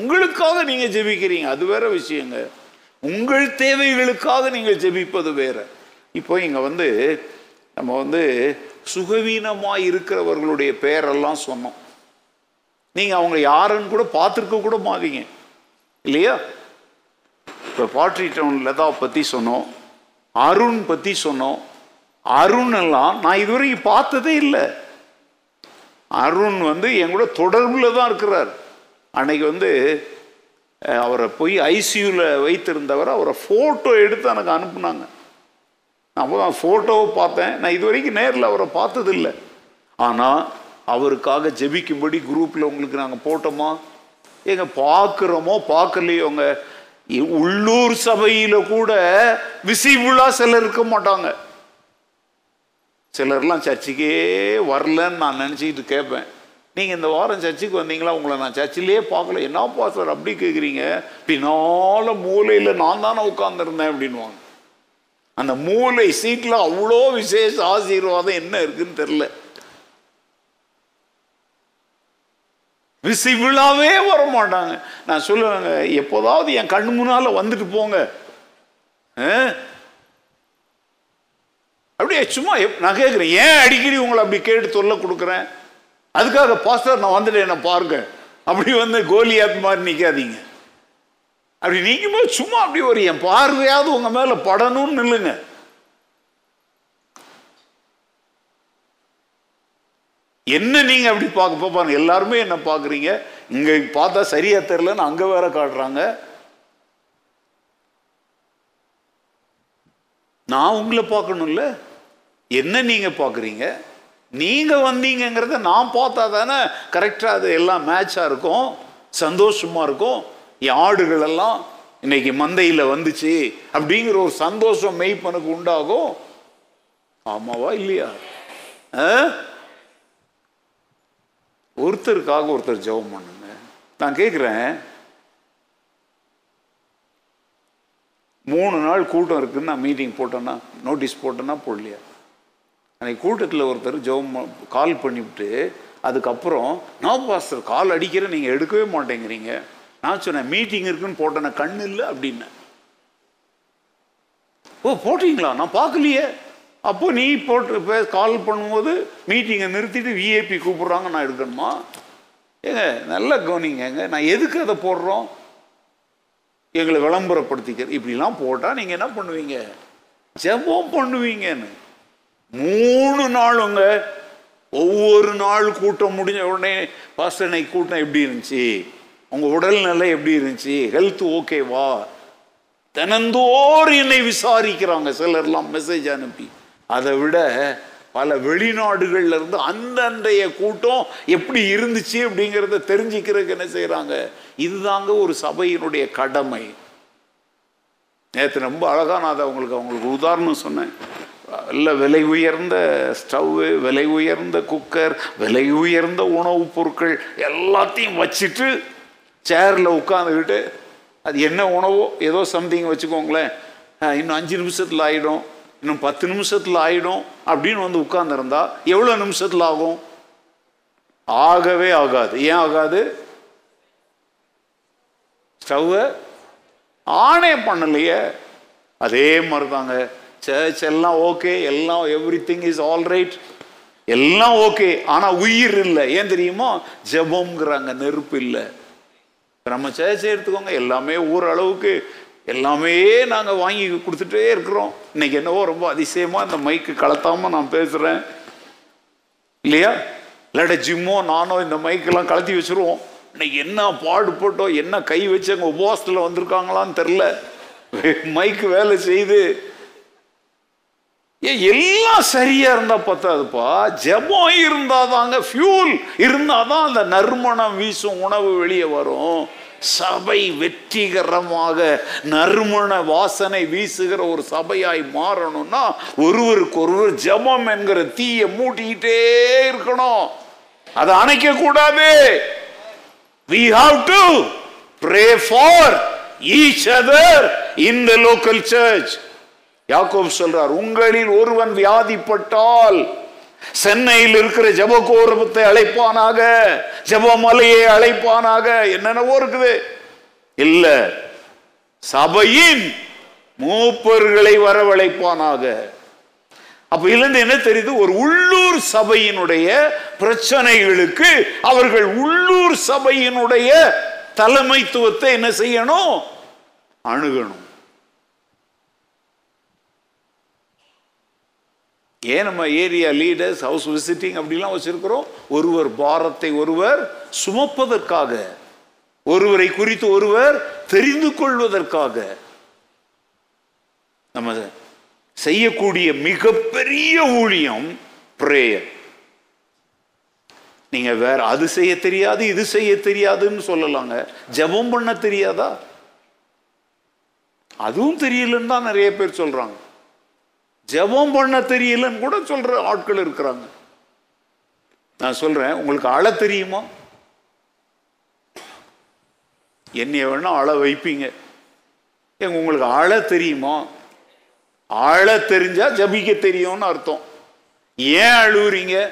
Speaker 1: உங்களுக்காக நீங்கள் ஜெபிக்கிறீங்க அது வேற விஷயங்க. உங்கள் தேவைகளுக்காக நீங்கள் ஜெபிப்பது வேற. இப்போ இங்கே வந்து நம்ம வந்து சுகவீனமாக இருக்கிறவர்களுடைய பெயரெல்லாம் சொன்னோம். நீங்கள் அவங்க யாருன்னு கூட பார்த்துருக்க கூட மாதீங்க இல்லையா? இப்போ பாட்ரி டவுன் லதா பற்றி சொன்னோம் அருண் பற்றி சொன்னோம். அருண் எல்லாம் நான் இதுவரைக்கும் பார்த்ததே இல்லை. அருண் வந்து என் கூட தொடர்பில் தான் இருக்கிறார். அன்னைக்கு வந்து அவரை போய் ஐசியூவில் வைத்திருந்தவர் அவரை ஃபோட்டோ எடுத்து எனக்கு அனுப்புனாங்க. அப்போ தான் ஃபோட்டோவை பார்த்தேன். நான் இது வரைக்கும் நேரில் அவரை பார்த்ததில்லை. ஆனால் அவருக்காக ஜெபிக்கும்படி குரூப்பில் உங்களுக்கு நாங்கள் போட்டோமா? ஏங்க பார்க்குறோமோ பார்க்கலையோங்க உள்ளூர் சபையில் கூட விசிபிளாக சிலர் இருக்க மாட்டாங்க. சிலர்லாம் சர்ச்சுக்கே வரலன்னு நான் நினச்சிக்கிட்டு கேட்பேன். நீங்கள் இந்த வாரம் சர்ச்சுக்கு வந்தீங்களா? உங்களை நான் சர்ச்சிலேயே பார்க்கல. என்ன பாஸ்டர் அப்படி கேட்குறீங்க பின்னால மூலையில் நான் தானே உட்காந்துருந்தேன் அப்படின்வாங்க அந்த மூளை சீட்டில் அவ்வளோ விசேஷ ஆசீர்வாதம் என்ன இருக்குன்னு தெரில விசி விழாவே வர மாட்டாங்க நான் சொல்லுவேங்க எப்போதாவது என் கண் முன்னால வந்துட்டு போங்க. ஆ? அப்படியே சும்மா எப்- நான் கேட்குறேன் ஏன் அடிக்கடி உங்களை அப்படி கேட்டு தொல்லை கொடுக்குறேன்? அதுக்காக பாஸ்டர் நான் வந்துட்டேன் என்ன பாருங்க. அப்படி வந்து கோலியாத் மாதிரி நிற்காதீங்க அப்படி நீக்கும்போது சும்மா அப்படி ஒரு என் பார்வையாவது உங்க மேல படணும்னு நில்லுங்க. என்ன நீங்க அப்படி பார்க்க பாப்பாங்க எல்லாருமே என்ன பார்க்குறீங்க? இங்க பார்த்தா சரியா தெரியலன்னு அங்க வேற காட்டுறாங்க. நான் உங்களை பார்க்கணும்ல. என்ன நீங்க பார்க்குறீங்க? நீங்க வந்தீங்கங்கிறத நான் பார்த்தா தானே கரெக்டாக அது எல்லாம் மேட்சாக இருக்கும் சந்தோஷமா இருக்கும். ஆடுகள் எல்லாம் இன்னைக்கு மந்தையில் வந்துச்சு அப்படிங்கிற ஒரு சந்தோஷம் மெய்ப்பனுக்கு உண்டாகும். ஆமாவா இல்லையா? ஆ? ஒருத்தருக்காக ஒருத்தர் ஜெபம் பண்ணுங்க. நான் கேட்குறேன் மூணு நாள் கூட்டம் இருக்குன்னு நான் மீட்டிங் போட்டேன்னா நோட்டீஸ் போட்டேன்னா போடலையா? அன்னைக்கு கூட்டத்தில் ஒருத்தர் ஜெபம் கால் பண்ணிவிட்டு அதுக்கப்புறம் நான் பாஸ்டர் கால் அடிக்கிற நீங்கள் எடுக்கவே மாட்டேங்கிறீங்க. நான் சொன்னேன் மீட்டிங் இருக்குன்னு போட்டேன் கண்ணு இல்லை அப்படின்னேன் ஓ போட்டீங்களா? நான் பார்க்கலையே. அப்போ நீ போட்டு பே கால் பண்ணும்போது மீட்டிங்கை நிறுத்திட்டு விஐபி கூப்பிட்றாங்க நான் எடுக்கணுமா? ஏங்க நல்லா கவனிங்க நான் எதுக்கு அதை போடுறோம்? எங்களை விளம்பரப்படுத்திக்க இப்படிலாம் போட்டால் நீங்கள் என்ன பண்ணுவீங்க? ஜெபம் பண்ணுவீங்கன்னு. மூணு நாளுங்க ஒவ்வொரு நாள் கூட்டம் முடிஞ்ச உடனே பாஸ்டர் கூட்டம் எப்படி இருந்துச்சு? உங்கள் உடல்நிலை எப்படி இருந்துச்சு? ஹெல்த் ஓகேவா தினந்தோறும் என்னை விசாரிக்கிறாங்க. சிலர்லாம் மெசேஜ் அனுப்பி. அதை விட பல வெளிநாடுகள்ல இருந்து அந்தந்தைய கூட்டம் எப்படி இருந்துச்சு அப்படிங்கிறத தெரிஞ்சுக்கிறதுக்கு என்ன செய்கிறாங்க இதுதாங்க ஒரு சபையினுடைய கடமை. நேற்று ரொம்ப அழகாக நான் அதை அவங்களுக்கு அவங்களுக்கு உதாரணம் சொன்னேன். நல்ல விலை உயர்ந்த ஸ்டவ்வு விலை உயர்ந்த குக்கர் விலை உயர்ந்த உணவுப் பொருட்கள் எல்லாத்தையும் வச்சுட்டு சேரில் உட்காந்துக்கிட்டு அது என்ன உணவோ ஏதோ சம்திங் வச்சுக்கோங்களேன். இன்னும் அஞ்சு நிமிஷத்தில் ஆகிடும் இன்னும் பத்து நிமிஷத்தில் ஆகிடும் அப்படின்னு வந்து உட்கார்ந்திருந்தா எவ்வளோ நிமிஷத்தில் ஆகும்? ஆகவே ஆகாது. ஏன் ஆகாது? ஸ்டவ்வை ஆனே பண்ணலையே. அதே மாதிரி தாங்க சர்ச் எல்லாம் ஓகே எல்லாம் everything is all right எல்லாம் ஓகே ஆனால் உயிர் இல்லை. ஏன் தெரியுமா? ஜெபம்ங்கிறாங்க நெருப்பு இல்லை. நம்ம சர்ச்சை எடுத்துக்கோங்க. எல்லாமே ஓரளவுக்கு எல்லாமே நாங்கள் வாங்கி கொடுத்துட்டே இருக்கிறோம். இன்னைக்கு என்னவோ ரொம்ப அதிசயமாக இந்த மைக்கு கலத்தாமல் நான் பேசுகிறேன் இல்லையா? இல்லாட்ட ஜிம்மோ நானோ இந்த மைக்கெல்லாம் கலத்தி வச்சுருவோம். இன்னைக்கு என்ன பாடு போட்டோம் என்ன கை வச்சு அங்கே உபவாசத்தில் வந்திருக்காங்களான்னு தெரில மைக்கு வேலை செய்து ஏன் எல்லாம் சரியா இருந்தா பத்தாதுப்பா. ஜெபம் இருந்தாதாங்க ஃபியூல் இருந்தாதான் அந்த நறுமணம் வீசும் உணவு வெளியே வரும். சபை வெற்றிகரமாக நறுமண வாசனை வீசுகிற ஒரு சபையாய் மாறணும்னா ஒருவருக்கு ஒருவர் ஜபம் என்கிற தீயை மூட்டிக்கிட்டே இருக்கணும். அதை அணைக்க கூடாது. We have to pray for each other in the local church Yakob சொல்றார் உங்களில் ஒருவன் வியாதிப்பட்டால் சென்னையில் இருக்கிற ஜபகோரபத்தை அழைப்பானாக ஜபமலையை அழைப்பானாக. என்னென்னவோ இருக்குது. இல்ல சபையின் மூப்பர்களை வரவழைப்பானாக. அப்ப இருந்து என்ன தெரியுது? ஒரு உள்ளூர் சபையினுடைய பிரச்சனைகளுக்கு அவர்கள் உள்ளூர் சபையினுடைய தலைமைத்துவத்தை என்ன செய்யணும்? அணுகணும். ஏன் நம்ம ஏரியா லீடர்ஸ் ஹவுஸ் விசிட்டிங் அப்படிலாம் வச்சிருக்கிறோம்? ஒருவர் பாரத்தை ஒருவர் சுமப்பதற்காக. ஒருவரை குறித்து ஒருவர் தெரிந்து கொள்வதற்காக. நம்ம செய்யக்கூடிய மிகப்பெரிய ஊழியம் பிரேயர் நீங்க வேற அது செய்ய தெரியாது இது செய்ய தெரியாதுன்னு சொல்லலாங்க. ஜெபம் பண்ண தெரியாதா? அதுவும் தெரியலன்னு தான் நிறைய பேர் சொல்றாங்க. ஜெபம் பண்ண தெரியலன்னு கூட சொல்ற ஆட்கள் இருக்கிறாங்க. நான் சொல்றேன் உங்களுக்கு அழ தெரியுமா? என்னைய வேணா அழ வைப்பீங்க. எங்க உங்களுக்கு அழ தெரியுமா? அழ தெரிஞ்சா ஜபிக்க தெரியும்னு அர்த்தம். ஏன் அழுவுறீங்க?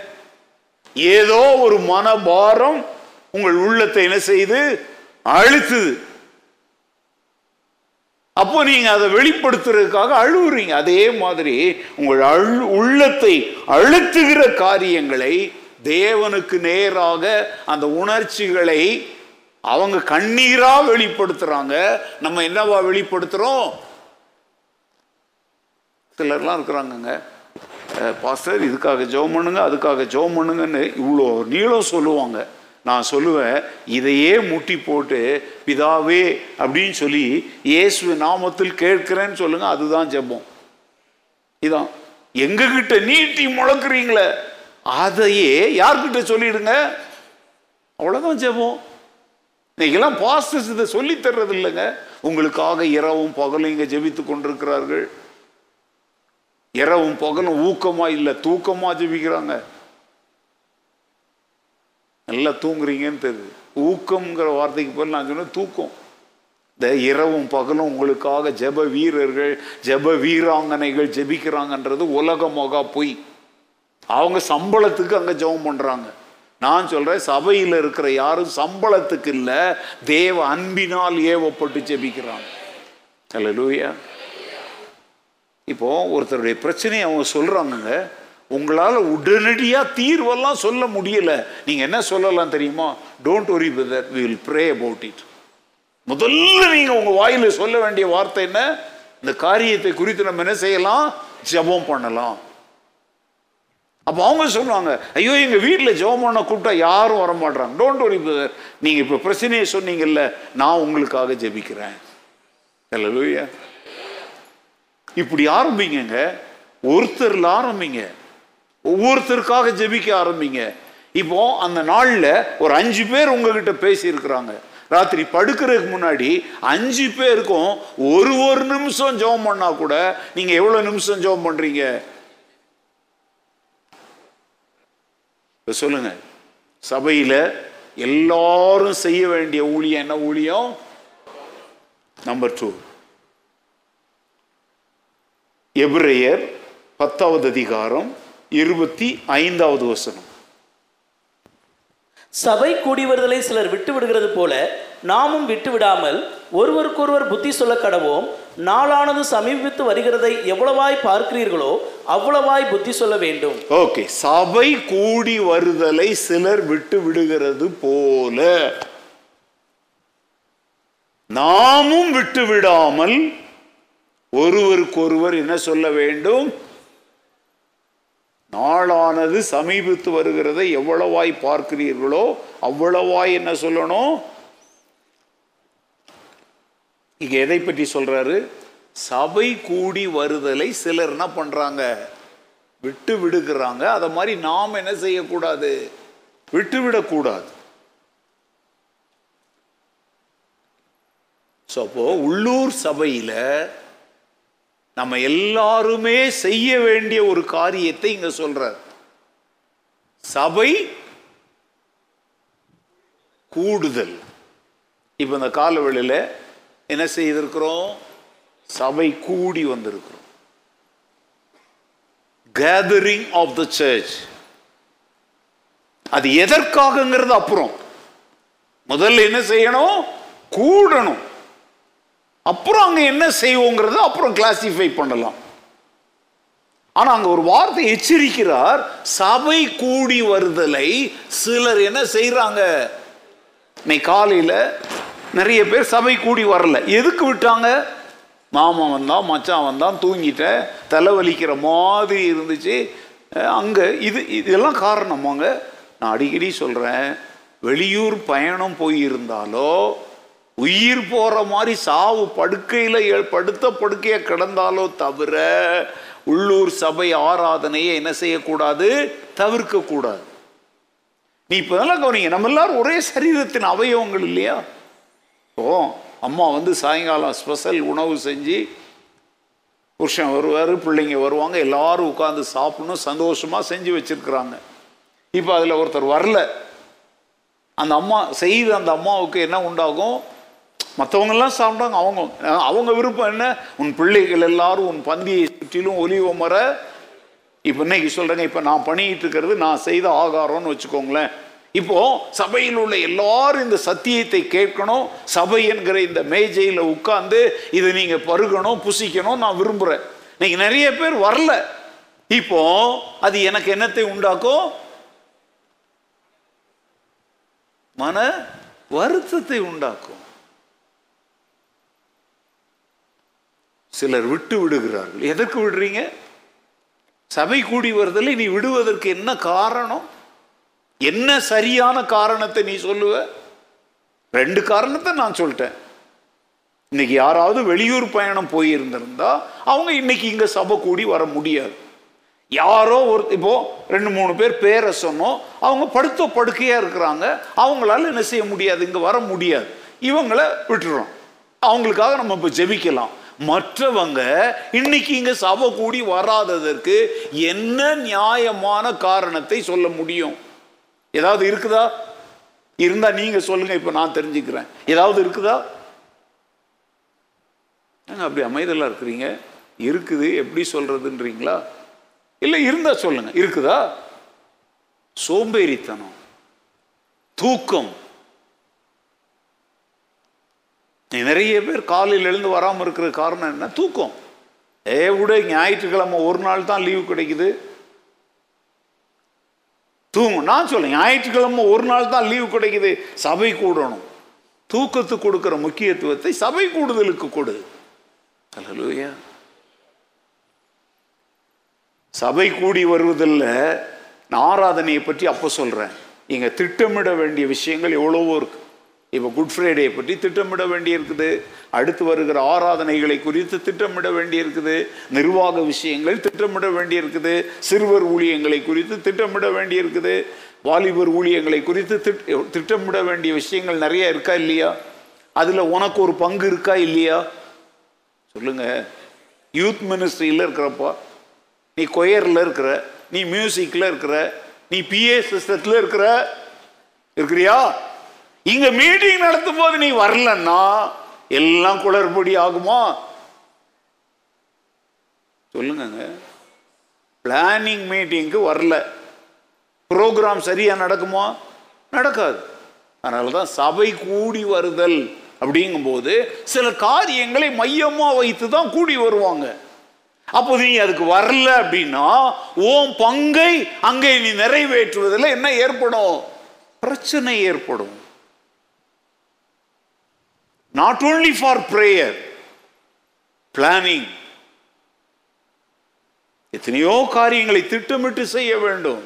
Speaker 1: ஏதோ ஒரு மனபாரம் உங்கள் உள்ளத்தை என்ன செய்து? அழுத்துது. அப்போ நீங்கள் அதை வெளிப்படுத்துறதுக்காக அழுகுறீங்க அதே மாதிரி உங்கள் அழு உள்ளத்தை அழுத்துகிற காரியங்களை தேவனுக்கு நேராக அந்த உணர்ச்சிகளை அவங்க கண்ணீராக வெளிப்படுத்துறாங்க. நம்ம என்னவா வெளிப்படுத்துகிறோம் சிலர்லாம் இருக்கிறாங்கங்க. பாஸ்டர் இதுக்காக ஜெபம் பண்ணுங்க அதுக்காக ஜெபம் பண்ணுங்கன்னு இவ்வளோ நீளம் சொல்லுவாங்க. நான் சொல்லுவேன் இதையே முட்டி போட்டு பிதாவே அப்படின்னு சொல்லி இயேசு நாமத்தில் கேட்கிறேன்னு சொல்லுங்க அதுதான் ஜெபம். இதான். எங்ககிட்ட நீட்டி முழக்குறீங்களே அதையே யார்கிட்ட சொல்லிடுங்க? அவ்வளோதான் ஜெபம். இன்னைக்கெல்லாம் பாஸ்டர்ஸ் இதை சொல்லி தர்றது இல்லைங்க உங்களுக்காக இரவும் பகலும் இங்கே ஜெபித்து கொண்டிருக்கிறார்கள். இரவும் பகலும் ஊக்கமா இல்லை தூக்கமா ஜெபிக்கிறாங்க. நல்லா தூங்குறீங்கன்னு தெரியுது. ஊக்கம்ங்கிற வார்த்தைக்கு பதில் நான் சொன்னேன் தூக்கம். இந்த இரவும் பகலும் உங்களுக்காக ஜெப வீரர்கள் ஜெப வீராங்கனைகள் ஜெபிக்கிறாங்கன்றது மொகா பொய். அவங்க சம்பளத்துக்கு அங்கே ஜெபம் பண்ணுறாங்க நான் சொல்கிறேன் சபையில் இருக்கிற யாரும் சம்பளத்துக்கு இல்லை தேவ அன்பினால் ஏவப்பட்டு ஜெபிக்கிறாங்க. அல்லேலூயா இப்போ ஒருத்தருடைய பிரச்சனையை அவங்க சொல்கிறாங்கங்க உங்களால் உடனடியாக தீர்வெல்லாம் சொல்ல முடியலை. நீங்கள் என்ன சொல்லலாம் தெரியுமா? Don't worry brother we will pray about it முதல்ல நீங்கள் உங்கள் வாயில் சொல்ல வேண்டிய வார்த்தை என்ன? இந்த காரியத்தை குறித்து நம்ம என்ன செய்யலாம்? ஜெபம் பண்ணலாம். அப்போ அவங்க சொல்லுவாங்க ஐயோ எங்கள் வீட்டில் ஜெபம் பண்ண கூப்பிட்டா யாரும் வர மாட்டாங்க டோன்ட் ஒரி பிரதர் நீங்கள் இப்போ பிரச்சனையை சொன்னீங்கல்ல நான் உங்களுக்காக ஜெபிக்கிறேன். அல்லேலூயா இப்படி ஆரம்பிங்க ஒருத்தர்ல ஆரம்பிங்க. ஒவ்வொருத்தருக்காக ஜெபிக்க ஆரம்பிங்க. இப்போ அந்த நாளில் ஒரு அஞ்சு பேர் உங்ககிட்ட பேசி இருக்கிறாங்க ராத்திரி படுக்கிறதுக்கு முன்னாடி அஞ்சு பேருக்கும் ஒரு ஒரு நிமிஷம் ஜெபம் பண்ணா கூட நீங்க எவ்வளவு நிமிஷம் ஜெபம் பண்றீங்க? சொல்லுங்க. சபையில எல்லாரும் செய்ய வேண்டிய ஊழியம் என்ன ஊழியம்? நம்பர் டூ எபிரேயர் பத்தாவது அதிகாரம் இருபத்தி ஐந்தாவது வசனம்.
Speaker 2: சபை கூடி வருதலை சிலர் விட்டு விடுகிறது போல நாமும் விட்டு விடாமல் ஒருவருக்கொருவர் புத்தி சொல்ல கடவோம். நாளானது சமீபித்து வருகிறதை எவ்வளவாய் பார்க்கிறீர்களோ அவ்வளவாய் புத்தி சொல்ல வேண்டும்.
Speaker 1: ஓகே சபை கூடி வருதலை சிலர் விட்டு விடுகிறது போல. நாமும் விட்டு விடாமல் ஒருவருக்கொருவர் என்ன சொல்ல வேண்டும்? நாளானது சமீபித்து வருகிறதை எவ்வளவாய் பார்க்கிறீர்களோ அவ்வளவாய் என்ன சொல்லணும்? இங்க எதை பற்றி சொல்றாரு? சபை கூடி வருதலை சிலர் என்ன பண்றாங்க? விட்டு விடுகிறாங்க. அதை மாதிரி நாம் என்ன செய்யக்கூடாது? விட்டு விடக்கூடாது. ஸோ அப்போ உள்ளூர் சபையில நம்ம எல்லாருமே செய்ய வேண்டிய ஒரு காரியத்தை இங்க சொல்றார். சபை கூடுதல். இப்ப இந்த காலவெளியில என்ன செய்திருக்கிறோம்? சபை கூடி வந்திருக்கிறோம். கேதரிங் ஆஃப் த சர்ச் அது எதற்காகங்கிறது அப்புறம். முதல்ல என்ன செய்யணும்? கூடணும். அப்புறம் அங்கே என்ன செய்வோங்கிறது அப்புறம் கிளாசிஃபை பண்ணலாம். ஆனால் அங்கே ஒரு வார்த்தை எச்சரிக்கிறார் சபை கூடி வருதலை சிலர் என்ன செய்கிறாங்க இன்னைக்கு காலையில் நிறைய பேர் சபை கூடி வரல. எதுக்கு விட்டாங்க? மாமன் வந்தான் மச்சான் வந்தான் தூங்கிட்டேன் தலைவலிக்கிற மாதிரி இருந்துச்சு. அங்கே இது இதெல்லாம் காரணமாங்க நான் அடிக்கடி சொல்கிறேன் வெளியூர் பயணம் போயிருந்தாலோ உயிர் போகிற மாதிரி சாவு படுக்கையில் படுத்த படுக்கையை கிடந்தாலோ தவிர உள்ளூர் சபை ஆராதனையை என்ன செய்யக்கூடாது? தவிர்க்கக்கூடாது நீ இப்போதெல்லாம் கவனிங்க நம்ம எல்லாரும் ஒரே சரீரத்தின் அவயவங்கள் இல்லையா? ஓ அம்மா வந்து சாயங்காலம் ஸ்பெஷல் உணவு செஞ்சு புருஷன் வருவார் பிள்ளைங்க வருவாங்க எல்லாரும் உட்காந்து சாப்பிடணும் சந்தோஷமாக செஞ்சு வச்சுருக்குறாங்க. இப்போ அதில் ஒருத்தர் வரல. அந்த அம்மா செய்த அந்த அம்மாவுக்கு என்ன உண்டாகும்? மற்றவங்கெல்லாம் சாப்பிட்டாங்க. அவங்க அவங்க விருப்பம் என்ன? உன் பிள்ளைகள் எல்லாரும் உன் பந்தியை சுற்றிலும் ஒலிவ மர. இப்போ இன்னைக்கு சொல்கிறேங்க இப்போ நான் பண்ணிட்டு இருக்கிறது நான் செய்த ஆகாரம்னு வச்சுக்கோங்களேன். இப்போ சபையில் உள்ள எல்லாரும் இந்த சத்தியத்தை கேட்கணும். சபை என்கிற இந்த மேஜையில் உட்கார்ந்து இதை நீங்கள் பருகணும் புசிக்கணும் நான் விரும்புகிறேன் இன்னைக்கு நிறைய பேர் வரல. இப்போ அது எனக்கு என்னத்தை உண்டாக்கும்? மன வருத்தத்தை உண்டாக்கும். சிலர் விட்டு விடுகிறார்கள். எதற்கு விடுறீங்க? சபை கூடி வருதலை நீ விடுவதற்கு என்ன காரணம்? என்ன சரியான காரணத்தை நீ சொல்லுவ? ரெண்டு காரணத்தை நான் சொல்லிட்டேன். இன்னைக்கு யாராவது வெளியூர் பயணம் போயிருந்திருந்தா அவங்க இன்னைக்கு இங்க சபை கூடி வர முடியாது. யாரோ ஒரு இப்போ ரெண்டு மூணு பேர் பேரை சொன்னோம் அவங்க படுத்த படுக்கையா இருக்கிறாங்க அவங்களால என்ன செய்ய முடியாது? இங்க வர முடியாது. இவங்கள விட்டுறோம். அவங்களுக்காக நம்ம இப்போ ஜெபிக்கலாம். மற்றவங்க இன்னைக்கு இங்க சபை கூடி வராததற்கு என்ன நியாயமான காரணத்தை சொல்ல முடியும்? ஏதாவது இருக்குதா? இருந்தா நீங்க சொல்லுங்க இப்ப நான் தெரிஞ்சுக்கிறேன். ஏதாவது இருக்குதா? ஏங்க அப்படி அமைதலா இருக்கிறீங்க? இருக்குது எப்படி சொல்றதுன்றீங்களா? இல்லை இருந்தா சொல்லுங்க. இருக்குதா? சோம்பேறித்தனம் தூக்கம் நிறைய பேர் காலையில் எழுந்து வராமல் இருக்கிற காரணம் என்ன? தூக்கம். ஏ விட ஞாயிற்றுக்கிழமை ஒரு நாள் தான் லீவு கிடைக்குது. தூங்கும். நான் சொல்ல ஞாயிற்றுக்கிழமை ஒரு நாள் தான் லீவு கிடைக்குது. சபை கூடணும். தூக்கத்துக்கு கொடுக்குற முக்கியத்துவத்தை சபை கூடுதலுக்கு கொடு. அல்லேலூயா சபை கூடி வருவதில் நான் ஆராதனையை பற்றி அப்போ சொல்கிறேன் இங்கே திட்டமிட வேண்டிய விஷயங்கள் எவ்வளவோ இருக்குது இப்போ குட் ஃப்ரைடே பற்றி திட்டமிட வேண்டியிருக்குது. அடுத்து வருகிற ஆராதனைகளை குறித்து திட்டமிட வேண்டி இருக்குது நிர்வாக விஷயங்கள் திட்டமிட வேண்டியிருக்குது. சிறுவர் ஊழியங்களை குறித்து திட்டமிட வேண்டியிருக்குது. வாலிபர் ஊழியங்களை குறித்து திட் திட்டமிட வேண்டிய விஷயங்கள் நிறைய இருக்கா இல்லையா? அதில் உனக்கு ஒரு பங்கு இருக்கா இல்லையா? சொல்லுங்க. யூத் மினிஸ்ட்ரியில் இருக்கிறப்பா நீ கொயரில் இருக்கிற நீ மியூசிக்கில் இருக்கிற நீ பிஏ சிஸ்டத்தில் இருக்கிற இருக்கிறியா? இங்க மீட்டிங் நடத்தும் போது நீ வரலன்னா எல்லாம் குளறுபடி ஆகுமா? சொல்லுங்கங்க. பிளானிங் மீட்டிங்க்கு வரல. ப்ரோக்ராம் சரியா நடக்குமா? நடக்காது. அதனால தான் சபை கூடி வருதல் அப்படிங்கும்போது சில காரியங்களை மையமா வைத்து தான் கூடி வருவாங்க. அப்போ நீ அதுக்கு வரல அப்படின்னா ஓம் பங்கை அங்கே நீ நிறைவேற்றுவதில் என்ன ஏற்படும்? பிரச்சனை ஏற்படும். Not only for prayer planning எத்தனையோ காரியங்களை திட்டமிட்டு செய்ய வேண்டும்.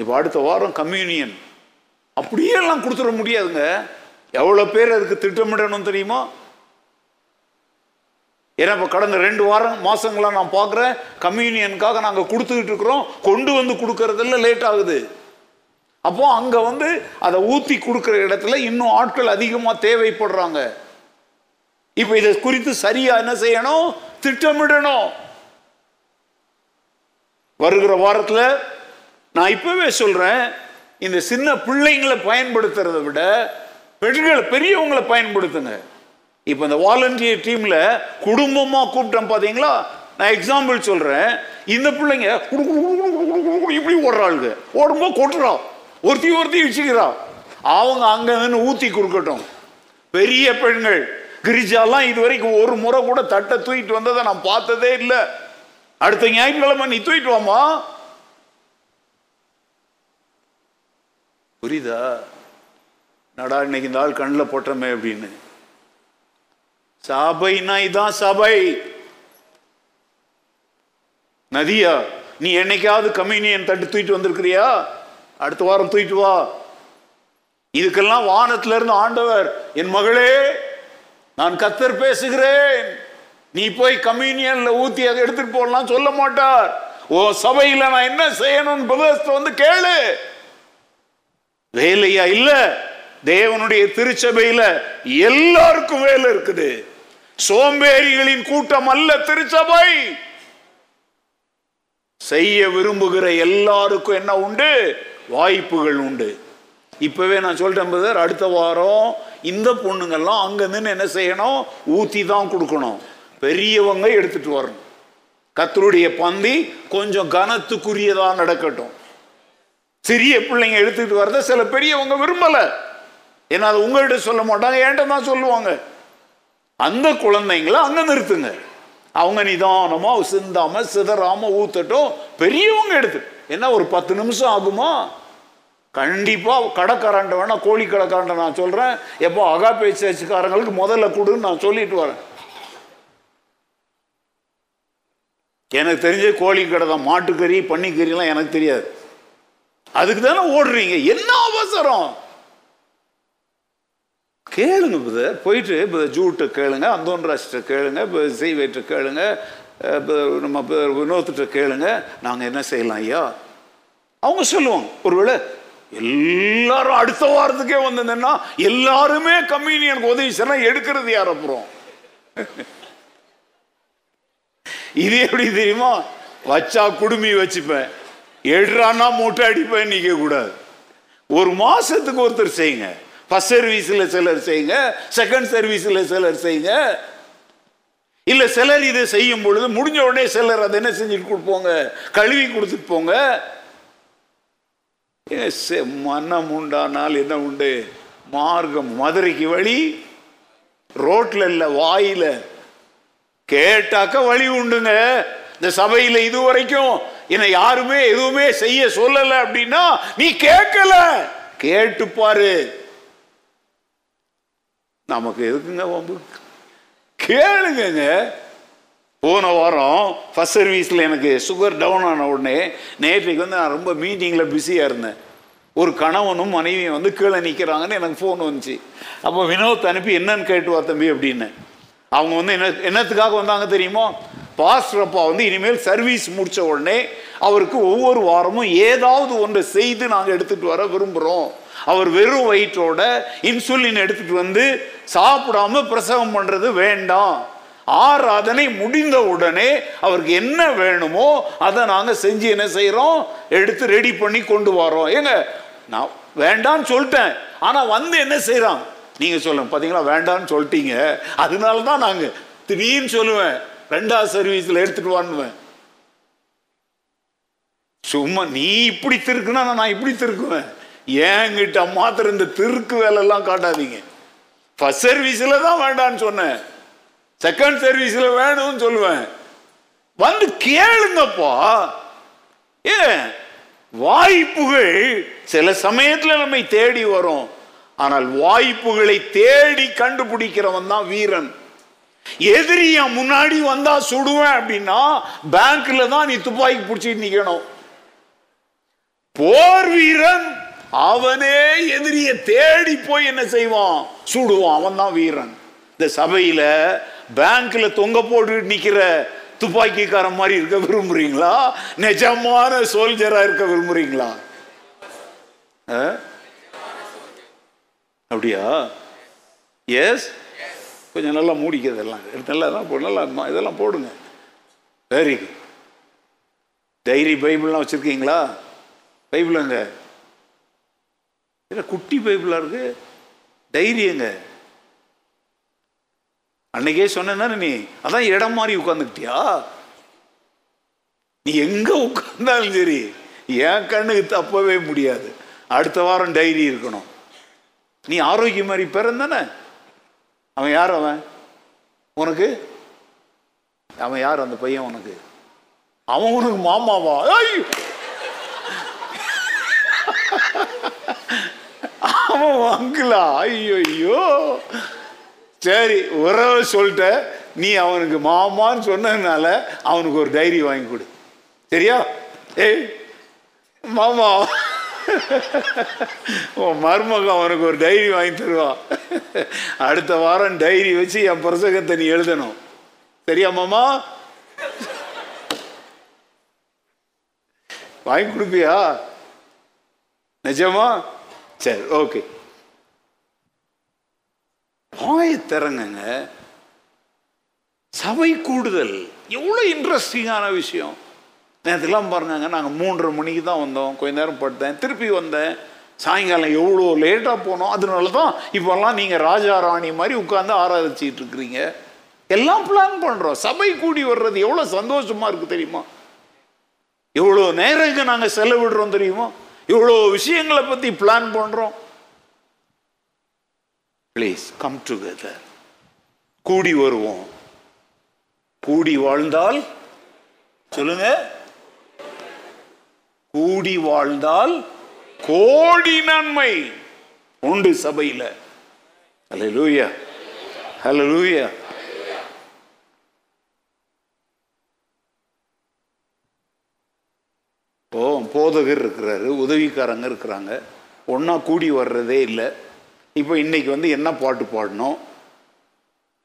Speaker 1: இப்போ அடுத்த வாரம் கம்யூனியன் அப்படியே எல்லாம் கொடுத்துட முடியாதுங்க. எவ்வளோ பேர் அதுக்கு திட்டமிடணும் தெரியுமா? ஏன்னா இப்போ கடந்த ரெண்டு வாரம் மாதங்களாக நான் பார்க்குறேன். கம்யூனியனுக்காக நாங்கள் கொடுத்துக்கிட்டு இருக்கிறோம். கொண்டு வந்து கொடுக்கறதில்ல லேட் ஆகுது. அப்போ அங்க வந்து அதை ஊத்தி கொடுக்குற இடத்துல இன்னும் ஆட்கள் அதிகமா தேவைப்படுறாங்க இப்போ இதை குறித்து சரியா என்ன செய்யணும் திட்டமிடணும் வருகிற வாரத்தில் நான் இப்பவே சொல்றேன் இந்த சின்ன பிள்ளைங்களை பயன்படுத்துறதை விட பெண்களை பெரியவங்களை பயன்படுத்துங்க இப்போ இந்த வாலண்டியர் டீம்ல குடும்பமா கூப்பிட்டோம் பாத்தீங்களா நான் எக்ஸாம்பிள் சொல்றேன் இந்த பிள்ளைங்க குடு குடு குடு இப்படி ஓடுறாளுங்க ஓடும்போது கொட்டுறா ஒருத்தி ஒருத்தி வச்சுக்கிறா அவங்க அங்க நின்று ஊத்தி கொடுக்கட்டும். பெரிய பெண்கள். கிரிஜாலாம் இது வரைக்கும் ஒரு முறை கூட தட்டை தூக்கிட்டு வந்ததை நான் பார்த்ததே இல்லை. அடுத்த ஞாயிற்றுக்கிழமை நீ தூக்கிட்டு வாமா புரியுதா? நடா இன்னைக்கு இந்த ஆள் கண்ணில் போட்டோமே அப்படின்னு. சபைனா இதான் சபை. நதியா நீ என்னைக்காவது கம்யூனியன் தட்டு தூக்கிட்டு வந்திருக்கிறியா? அடுத்த வாரம் தூக்கிட்டு வா. இதுக்கெல்லாம் வானத்துல இருந்து ஆண்டவர் என் மகளே நான் கத்தர் பேசுகிறேன். நீ போய் கம்யூனியன்ல ஊத்தி அதை எடுத்துட்டு போடலாம் சொல்ல மாட்டார். ஓ சபையில நான் என்ன செய்யணும் பிரதர்ஸ்ட வந்து கேளு. வேலையா இல்ல. தேவனுடைய திருச்சபையில எல்லாருக்கும் வேலை இருக்குது. சோம்பேறிகளின் கூட்டம் அல்ல திருச்சபை. செய்ய விரும்புகிற எல்லாருக்கும் என்ன உண்டு? வாய்ப்புகள் உண்டு. இப்போவே நான் சொல்லிட்டேன் பிரதர் அடுத்த வாரம் இந்த பொண்ணுங்கெல்லாம் அங்கேருந்து நின்று என்ன செய்யணும்? ஊற்றி தான் கொடுக்கணும். பெரியவங்க எடுத்துட்டு வரணும். கத்தருடைய பந்தி கொஞ்சம் கனத்துக்குரியதாக நடக்கட்டும். சிறிய பிள்ளைங்க எடுத்துட்டு வரத சில பெரியவங்க விரும்பலை. ஏன்னா அது உங்கள்கிட்ட சொல்ல மாட்டாங்க என்கிட்ட தான் சொல்லுவாங்க. அந்த குழந்தைங்களை அங்கே நிறுத்துங்க. அவங்க நிதானமாக சிந்தாமல் சிதறாமல் ஊத்தட்டும். பெரியவங்க எடுத்து என்ன ஒரு பத்து நிமிஷம் ஆகுமா? கண்டிப்பாக கடைக்காரன்ட்ட வேணா கோழி கடைக்காரன்ட்ட நான் சொல்கிறேன் எப்போ அகாப்பே சேர்ச்சிக்காரங்களுக்கு முதல்ல கொடுன்னு நான் சொல்லிட்டு வரேன். எனக்கு தெரிஞ்ச கோழி கடை தான். மாட்டுக்கறி பன்னிக்கறிலாம் எனக்கு தெரியாது. அதுக்கு தானே ஓடுறீங்க? என்ன அவசரம்? கேளுங்க பிரதர் போயிட்டு இப்போ ஜூட்டை கேளுங்க அந்தோன்ராஜ்கிட்ட கேளுங்க இப்போ செய்வேட்ட கேளுங்க. நம்ம இப்ப வினோத்திட்ட கேளுங்க நாங்கள் என்ன செய்யலாம் ஐயா? அவங்க சொல்லுவாங்க ஒருவேளை எல்லாரும் அடுத்த வாரத்துக்கே வந்ததுன்னா எல்லாருமே கம்யூனியனுக்கு உதவி செய்யலாம் எடுக்கிறது யார் அப்புறம்? இது எப்படி தெரியுமா? வச்சா குடுமி வச்சுப்பேன் எடுறான்னா மூட்டை அடிப்பேன் நிற்க கூடாது. ஒரு மாசத்துக்கு ஒருத்தர் செய்யுங்க. ஃபர்ஸ்ட் சர்வீஸில் சிலர் செய்யுங்க செகண்ட் சர்வீஸில் சிலர் செய்யுங்க. இல்ல சிலர் இதை செய்யும் பொழுது முடிஞ்ச உடனே சிலர் அதை என்ன செஞ்சுட்டு கொடுப்போங்க? கழுவி கொடுத்துட்டு போங்க. ஏ, செ- மன்னம் உண்டானால் என்ன உண்டு? மார்க்கம் மதுரைக்கு வழி ரோட்ல இல்ல வாயில. கேட்டாக்க வழி உண்டுங்க. இந்த சபையில இது வரைக்கும் என்னை யாருமே எதுவுமே செய்ய சொல்லல அப்படின்னா நீ கேட்கல. கேட்டு பாரு நமக்கு எதுக்குங்க வம்பு? கேளுங்க போன வாரம் ஃபர்ஸ்ட் சர்வீஸில் எனக்கு சுகர் டவுன் ஆன உடனே நேற்றைக்கு வந்து நான் ரொம்ப மீட்டிங்கில் பிஸியாக இருந்தேன். ஒரு கணவனும் மனைவியும் வந்து கீழே நிற்கிறாங்கன்னு எனக்கு ஃபோன் வந்துச்சு. அப்போ வினோத் அனுப்பி என்னன்னு கேட்டு வா தம்பி அப்படின்னு. அவங்க வந்து என்ன என்னத்துக்காக வந்தாங்க தெரியுமோ? பாஸ்டர் அப்பா வந்து இனிமேல் சர்வீஸ் முடித்த உடனே அவருக்கு ஒவ்வொரு வாரமும் ஏதாவது ஒன்றை செய்து நாங்கள் எடுத்துகிட்டு வர விரும்புகிறோம் அவர் வெறும் வயிற்றோட இன்சுலின் எடுத்துட்டு வந்து சாப்பிடாம பிரசவம் பண்றது வேண்டாம். ஆராதனை முடிந்த உடனே அவருக்கு என்ன வேணுமோ அதை நாங்க செஞ்சு என்ன செய்கிறோம் எடுத்து ரெடி பண்ணி கொண்டு வரோம் ஏங்க நான் வேண்டாம்னு சொல்லிட்டேன். ஆனா வந்து என்ன செய்கிறான் நீங்க சொல்லுங்க. பாத்தீங்களா? வேண்டாம்னு சொல்லிட்டீங்க. அதனால தான் நாங்க திடீர்னு சொல்லுவேன். ரெண்டாவது சர்வீஸ்ல எடுத்துட்டு வான்னுவேன். சும்மா நீ இப்படி திருக்குனா நான் இப்படி திருக்குவேன். ஏங்கிட்ட மாத்திரம் இந்த திருக்கு வேலைலாம் காட்டாதீங்க. ஃபர்ஸ்ட் சர்வீஸில் தான் வேண்டான்னு சொன்னேன். செகண்ட் சர்வீஸில் வேணும்னு சொல்லுவேன். வந்து கேளுங்கப்பா. ஏன்? வாய்ப்புகள் சில சமயத்தில் நம்மை தேடி வரும். ஆனால் வாய்ப்புகளை தேடி கண்டுபிடிக்கிறவன் தான் வீரன். எதிரியா முன்னாடி வந்தா சுடுவேன் அப்படின்னா பேங்க்ல தான் நீ துப்பாக்கி பிடிச்சிட்டு நிக்கணும். போர் வீரன் அவனே எதிரிய தேடி போய் என்ன செய்வான்? சுடுவான். அவன் தான் வீரன். இந்த சபையில பேங்க்ல தொங்க போட்டு நிக்கிற துப்பாக்கிக்காரன் மாதிரி இருக்க விரும்புறீங்களா? நிஜமான சோல்ஜரா இருக்க விரும்புறீங்களா? ஆ? அப்படியா? எஸ் கொஞ்சம் நல்லா மூடிக்க இதெல்லாம். நல்லா தான் நல்லா இதெல்லாம் போடுங்க. வெரி குட் டைரி பைபிள்லாம் வச்சுருக்கீங்களா? பைபிள் அங்கே. இல்லை குட்டி பைபிளாக இருக்கு. டைரி எங்க அன்னைக்கே சொன்ன நீ? அதான் இடம் மாதிரி உட்காந்துக்கிட்டியா நீ எங்க உட்கார்ந்தாலும் சரி என் கண்ணுக்கு தப்பவே முடியாது. அடுத்த வாரம் டைரி இருக்கணும். நீ ஆரோக்கியம் மாதிரி பிறந்தானே? அவன் யார் அவன்? உனக்கு? அவன் யார் அந்த பையன் உனக்கு? அவன் உனக்கு மாமாவா? ஐயோ! அவன் அங்கிளா ஐயோ சரி உறவை சொல்லிட்ட. நீ அவனுக்கு மாமான்னு சொன்னதுனால அவனுக்கு ஒரு டைரி வாங்கி கொடு. சரியா? ஏய் மாமா. உன் மருமக அவனுக்கு ஒரு டைரி வாங்கி தருவான் அடுத்த வாரம் டைரி வச்சு என் பிரசங்கத்தை நீ எழுதணும். சரியா மாமா? வாங்கி கொடுப்பியா? நிஜமா? சரி ஓகே. வாயை திறங்குங்க சபை கூடுதல். எவ்வளோ இன்ட்ரெஸ்டிங்கான விஷயம். நேற்றுலாம் பாருங்க நாங்கள் மூன்றரை மணிக்கு தான் வந்தோம். கொஞ்ச நேரம் படுத்தேன். திருப்பி வந்தேன். சாயங்காலம் எவ்வளோ லேட்டாக போனோம். அதனால தான் இப்போல்லாம் நீங்கள் ராஜா ராணி மாதிரி உட்காந்து ஆராதிச்சிட்டு இருக்கிறீங்க. எல்லாம் பிளான் பண்ணுறோம் சபை கூடி வர்றது எவ்வளோ சந்தோஷமாக இருக்குது தெரியுமா? எவ்வளோ நேரங்க நாங்கள் செலவிடுறோம் தெரியுமா? இவ்வளோ விஷயங்களை பற்றி பிளான் பண்ணுறோம் ப்ளீஸ் கம் டுகெதர் கூடி வருவோம். கூடி வாழ்ந்தால் சொல்லுங்க. கூடி வாழ்ந்தால் கோடி நன்மை உண்டு சபையில. ஹலோ லூயா இப்போ போதகர் இருக்கிறாரு உதவிக்காரங்க இருக்கிறாங்க. ஒன்றா கூடி வர்றதே இல்லை. இப்போ இன்றைக்கி வந்து என்ன பாட்டு பாடணும்?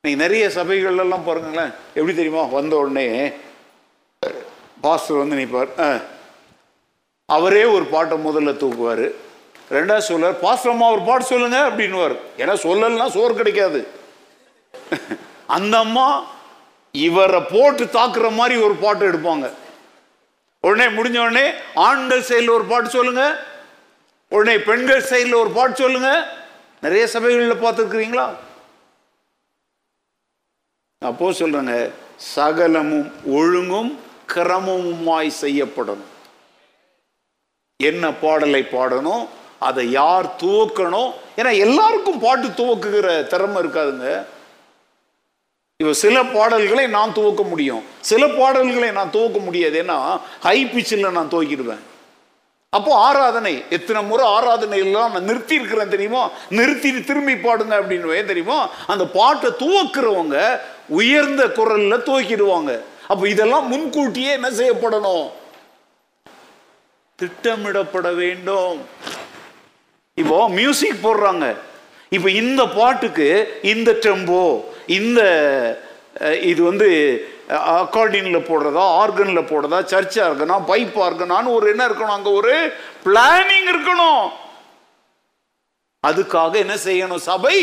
Speaker 1: இன்னைக்கு நிறைய சபைகள்லாம் பாருங்களேன். எப்படி தெரியுமா? வந்த உடனே பாஸ்டர் வந்து நிற்பார் ஆ. அவரே ஒரு பாட்டை முதல்ல தூக்குவார். ரெண்டாவது சொல்லுவார் பாஸ்டர் அம்மா ஒரு பாட்டு சொல்லுங்க அப்படின்னுவார். ஏன்னா சொல்லலைன்னா சோறு கிடைக்காது. அந்த அம்மா இவரை போட்டு தாக்குற மாதிரி ஒரு பாட்டு எடுப்பாங்க. உடனே முடிஞ்ச உடனே ஆண்கள் சைடில் ஒரு பாட்டு சொல்லுங்க. உடனே பெண்கள் சைடில் ஒரு பாட்டு சொல்லுங்க. நிறைய சபைகளில் பார்த்துருக்குறீங்களா? அப்போ சொல்றாங்க சகலமும் ஒழுங்கும் கிரமமுமாய் செய்யப்படணும். என்ன பாடலை பாடணும்? அதை யார் துவக்கணும்? ஏன்னா எல்லாருக்கும் பாட்டு துவக்குகிற திறமை இருக்காதுங்க. இப்போ சில பாடல்களை நான் துவக்க முடியும். சில பாடல்களை நான் துவக்க முடியாது. ஏன்னா ஹை பிச்சில் நான் துவக்கிடுவேன். அப்போ ஆராதனை எத்தனை முறை ஆராதனை எல்லாம் நான் நிறுத்தியிருக்கிறேன் தெரியுமோ? தெரியுமா நிறுத்திட்டு திரும்பி பாடுங்க அப்படின்னு தெரியுமா? அந்த பாட்டை துவக்கிறவங்க உயர்ந்த குரலில் துவக்கிடுவாங்க. அப்போ இதெல்லாம் முன்கூட்டியே என்ன செய்யப்படணும்? திட்டமிடப்பட வேண்டும். இப்போ மியூசிக் போடுறாங்க. இப்போ இந்த பாட்டுக்கு இந்த டெம்போ இந்த இது வந்து அக்கார்டினில் போடுறதா ஆர்கனில் போடுறதா சர்ச் ஆர்கனா பைப் ஆர்கனான்னு ஒரு என்ன இருக்கணும் அங்கே ஒரு பிளானிங் இருக்கணும். அதுக்காக என்ன செய்யணும் சபை?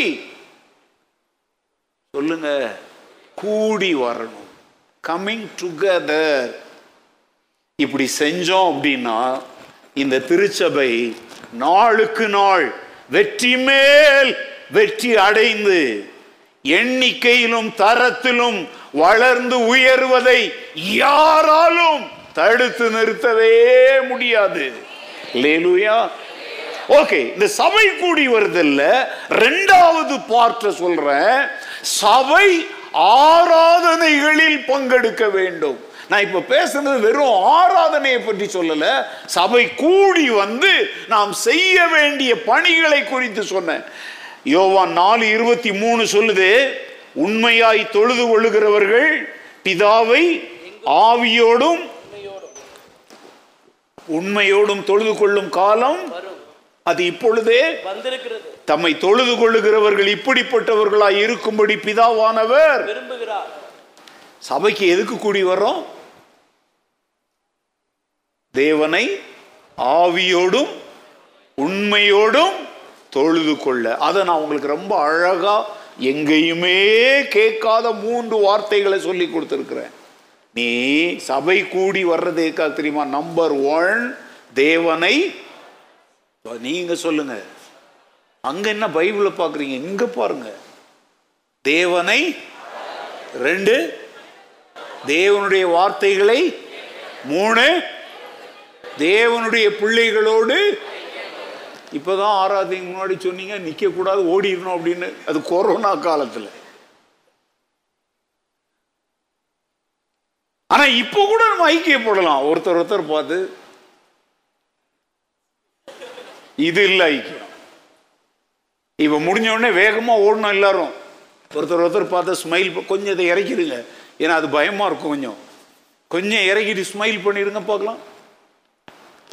Speaker 1: சொல்லுங்க கூடி வரணும். கம்மிங் டுகெதர் இப்படி செஞ்சோம் அப்படின்னா இந்த திருச்சபை நாளுக்கு நாள் வெற்றி மேல் வெற்றி அடைந்து எண்ணிக்கையிலும் தரத்திலும் வளர்ந்து உயர்வதை யாராலும் தடுத்து நிறுத்தவே முடியாது. லேலுயா ஓகே இந்த சபை கூடி வருதில்ல. ரெண்டாவது பார்ட்ட சொல்றேன். சபை ஆராதனைகளில் பங்கெடுக்க வேண்டும். நான் இப்ப பேசுனது வெறும் ஆராதனையை பற்றி சொல்லல. சபை கூடி வந்து நாம் செய்ய வேண்டிய பணிகளை குறித்து சொன்னேன். யோவான் நாலு இருபத்தி மூணு சொல்லுது உண்மையாய் தொழுது கொள்ளுகிறவர்கள் பிதாவை ஆவியோடும் உண்மையோடும் தொழுது கொள்ளும் காலம் அது இப்பொழுதே
Speaker 2: வந்திருக்கிறது.
Speaker 1: தம்மை தொழுது கொள்ளுகிறவர்கள் இப்படிப்பட்டவர்களாய் இருக்கும்படி பிதாவானவர்
Speaker 2: விரும்புகிறார்.
Speaker 1: சபைக்கு எதுக்கு கூடி வர்றோம்? தேவனை ஆவியோடும் உண்மையோடும் தொழுது கொள்ள. அதை நான் உங்களுக்கு ரொம்ப அழகா எங்கேயுமே கேட்காத மூன்று வார்த்தைகளை சொல்லி கொடுத்துருக்கிறேன். நீ சபை கூடி வர்றது எதுக்காக தெரியுமா? நம்பர் ஒன் தேவனை நீங்க சொல்லுங்க. அங்க என்ன பைபிளை பார்க்குறீங்க? இங்க பாருங்க. தேவனை ரெண்டு தேவனுடைய வார்த்தைகளை மூணு தேவனுடைய பிள்ளைகளோடு இப்பதான் ஆறாவதுக்கு முன்னாடி சொன்னீங்க நிற்கக்கூடாது கூடாது ஓடிடணும் அப்படின்னு. அது கொரோனா காலத்துல. ஆனா இப்போ கூட நம்ம ஐக்கியப்படலாம் ஒருத்தர் ஒருத்தர் பார்த்து இது இல்லை ஐக்கியம். இப்போ முடிஞ்ச உடனே வேகமா ஓடணும் எல்லாரும். ஒருத்தர் ஒருத்தர் பார்த்தா ஸ்மைல் கொஞ்சம் இதை இறக்கிடுங்க. ஏன்னா அது பயமா இருக்கும் கொஞ்சம். கொஞ்சம் இறக்கிட்டு ஸ்மைல் பண்ணிடுங்க பார்க்கலாம்.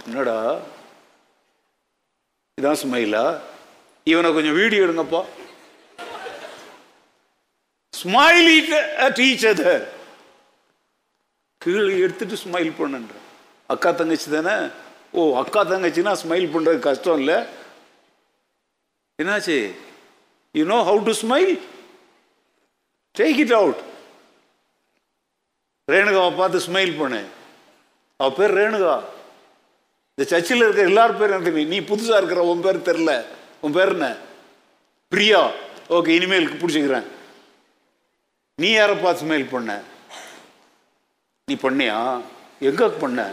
Speaker 1: என்னடா? இதான் ஸ்மைலா இவனை கொஞ்சம் வீடியோ எடுங்கப்பா. ஸ்மைல் டீச்சர் கீழே எடுத்துட்டு ஸ்மைல் பண்ணுன்ற. அக்கா தங்கச்சி தானே? ஓ அக்கா தங்கச்சின்னா ஸ்மைல் பண்ணுறது கஷ்டம் இல்லை. என்னாச்சு? You know how to smile take it out ரேணுகாவை பார்த்து ஸ்மைல் பண்ணு. அவ பேர் ரேணுகா. இந்த சர்ச்சில் இருக்க எல்லார் பேரும் எனக்கு தெரியும். நீ புதுசா இருக்கிற உன் பேர் தெரில உன் பேர் என்ன? பிரியா. ஓகே இனிமேல் பிடிச்சிக்கிறேன். நீ யாரை பார்த்து ஸ்மைல் பண்ண? நீ பண்ணியா? எங்க பண்ண?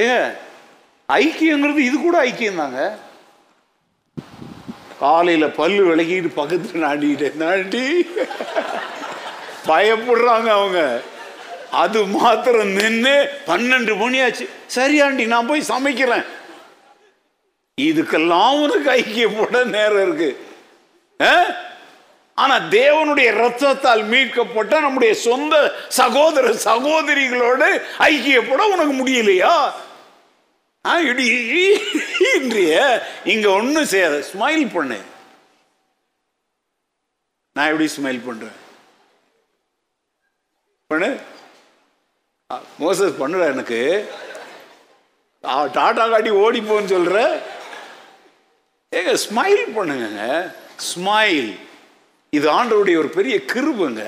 Speaker 1: ஏ ஐக்கியங்கிறது இது கூட ஐக்கியம் தாங்க காலையில பல்லு விளக்கிட்டு பக்கத்துல நாடிட்டு நாடி. பயப்படுறாங்க அவங்க. அது மாத்திரம் நின்று பன்னெண்டு மணியாச்சு. சரியாண்டி நான் போய் சமைக்கிறேன். இதுக்கெல்லாம் உனக்கு ஐக்கியப்பட நேரம் இருக்கு. ஆ? ஆனா தேவனுடைய ரத்தத்தால் மீட்கப்பட்ட நம்முடைய சொந்த சகோதர சகோதரிகளோடு ஐக்கியப்பட உனக்கு முடியலையா? ஆ, இன்றைய இங்க ஒண்ணும் செய்யாத ஸ்மைல் பண்ணு. நான் எப்படி ஸ்மைல் பண்றேன்? பண்ணு. மோசஸ் பண்ணுடா எனக்கு. டாட்டா காட்டி ஓடி போன்னு சொல்ற. ஏங்க ஸ்மைல் பண்ணுங்க ஸ்மைல் இது ஆண்டவருடைய ஒரு பெரிய கிருபுங்க.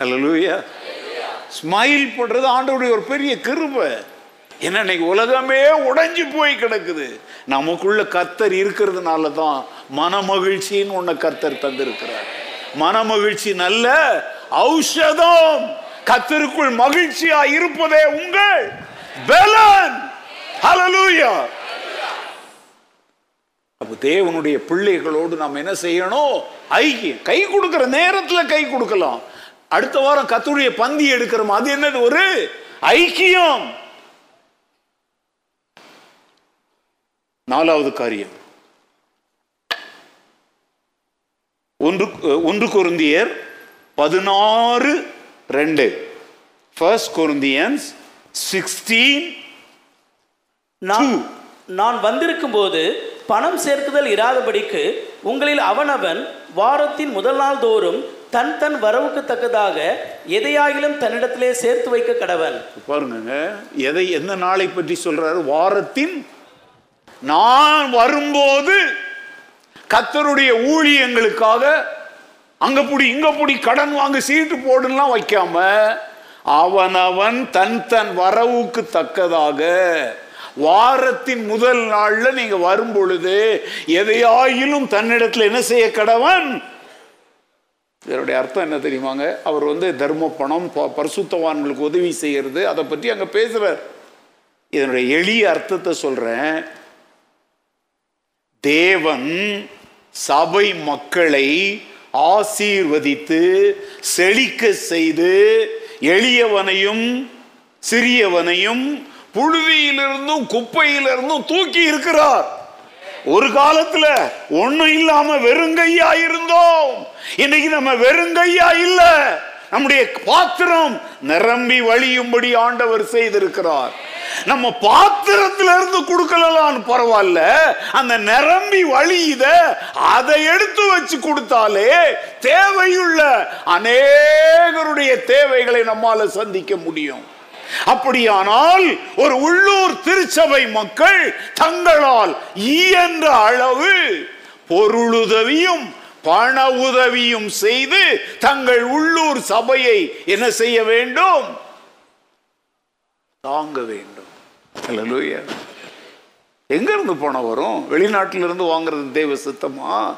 Speaker 1: லூயா ஸ்மைல் பண்றது ஆண்டவருடைய ஒரு பெரிய கிருபை. ஏன்னா இன்னைக்கு உலகமே உடைஞ்சு போய் கிடக்குது. நமக்குள்ள கர்த்தர் இருக்கிறதுனால தான் மனமகிழ்ச்சின்னு ஒண்ணு கர்த்தர் தந்திருக்கிறார். மனமகிழ்ச்சி நல்ல ஔஷதம். கத்தருக்குள் மகிழ்ச்சியா இருப்பதே உங்கள் பலன். ஹalleluya அப்போ தேவனுடைய பிள்ளைகளோடு நாம் என்ன செய்யணும்? ஐக்கியம் கை கொடுக்கிற நேரத்துல கை கொடுக்கலாம். அடுத்த வாரம் கத்துடைய பந்தி எடுக்கிறோம். அது என்னது? ஒரு ஐக்கியம். நாலாவது காரியம். ஒன்று ஒன்று கொருந்தியர் பதினாறு ரெண்டு. ஃபர்ஸ்ட் கொருந்தியன்ஸ் சிக்ஸ்டீன்
Speaker 2: நான் நான் வந்திருக்கும் போது பணம் சேர்க்குதல் இராதபடிக்கு உங்களில் அவனவன் வாரத்தின் முதல் நாள் தோறும் தன் தன் வரவுக்கு தக்கதாக எதையாகிலும் தன்னிடத்திலே சேர்த்து வைக்க கடவன்.
Speaker 1: பாருங்க எதை எந்த நாளை பற்றி சொல்றாரு? வாரத்தின் நான் வரும்போது கத்தருடைய ஊழியங்களுக்காக அங்க பிடி இங்க பிடி கடன் வாங்க சீட்டு போடுலாம் வைக்காம அவனவன் தன் தன் வரவுக்கு தக்கதாக வாரத்தின் முதல் நாள்ல நீங்க வரும் பொழுது எதையாயிலும் தன்னிடத்துல என்ன செய்ய கடவன்? இதனுடைய அர்த்தம் என்ன தெரியுமாங்க? அவர் வந்து தர்ம பணம் பரிசுத்தவான்களுக்கு உதவி செய்யறது அதை பற்றி அங்க பேசுறார். இதனுடைய எளிய அர்த்தத்தை சொல்றேன். தேவன் சபை மக்களை ஆசீர்வதித்து செழிக்க செய்து எளியவனையும் சிறியவனையும் புழுதியிலிருந்தும் குப்பையிலிருந்தும் தூக்கி இருக்கிறார். ஒரு காலத்துல ஒண்ணும் இல்லாம வெறுங்கையா இருந்தோம். இன்னைக்கு நம்ம வெறுங்கையா இல்ல. நம்முடைய பாத்திரம் நிரம்பி வழியும்படி ஆண்டவர் செய்திருக்கிறார். நம்ம பாத்திரத்துல இருந்து கொடுக்கலாம் பரவாயில்ல. அந்த நிரம்பி வழியுத அதை எடுத்து வச்சு கொடுத்தாலே தேவையுள்ள அநேகருடைய தேவைகளை நம்மால சந்திக்க முடியும். அப்படியானால் ஒரு உள்ளூர் திருச்சபை மக்கள் தங்களால் இயன்ற அளவு பொருளுதவியும் பண உதவியும் செய்து தங்கள் உள்ளூர் சபையை என்ன செய்ய வேண்டும்? தாங்க வேண்டும். அல்லேலூயா. எங்க இருந்து பணம் வரும்? வெளிநாட்டிலிருந்து வாங்குறது தேவ சித்தமா?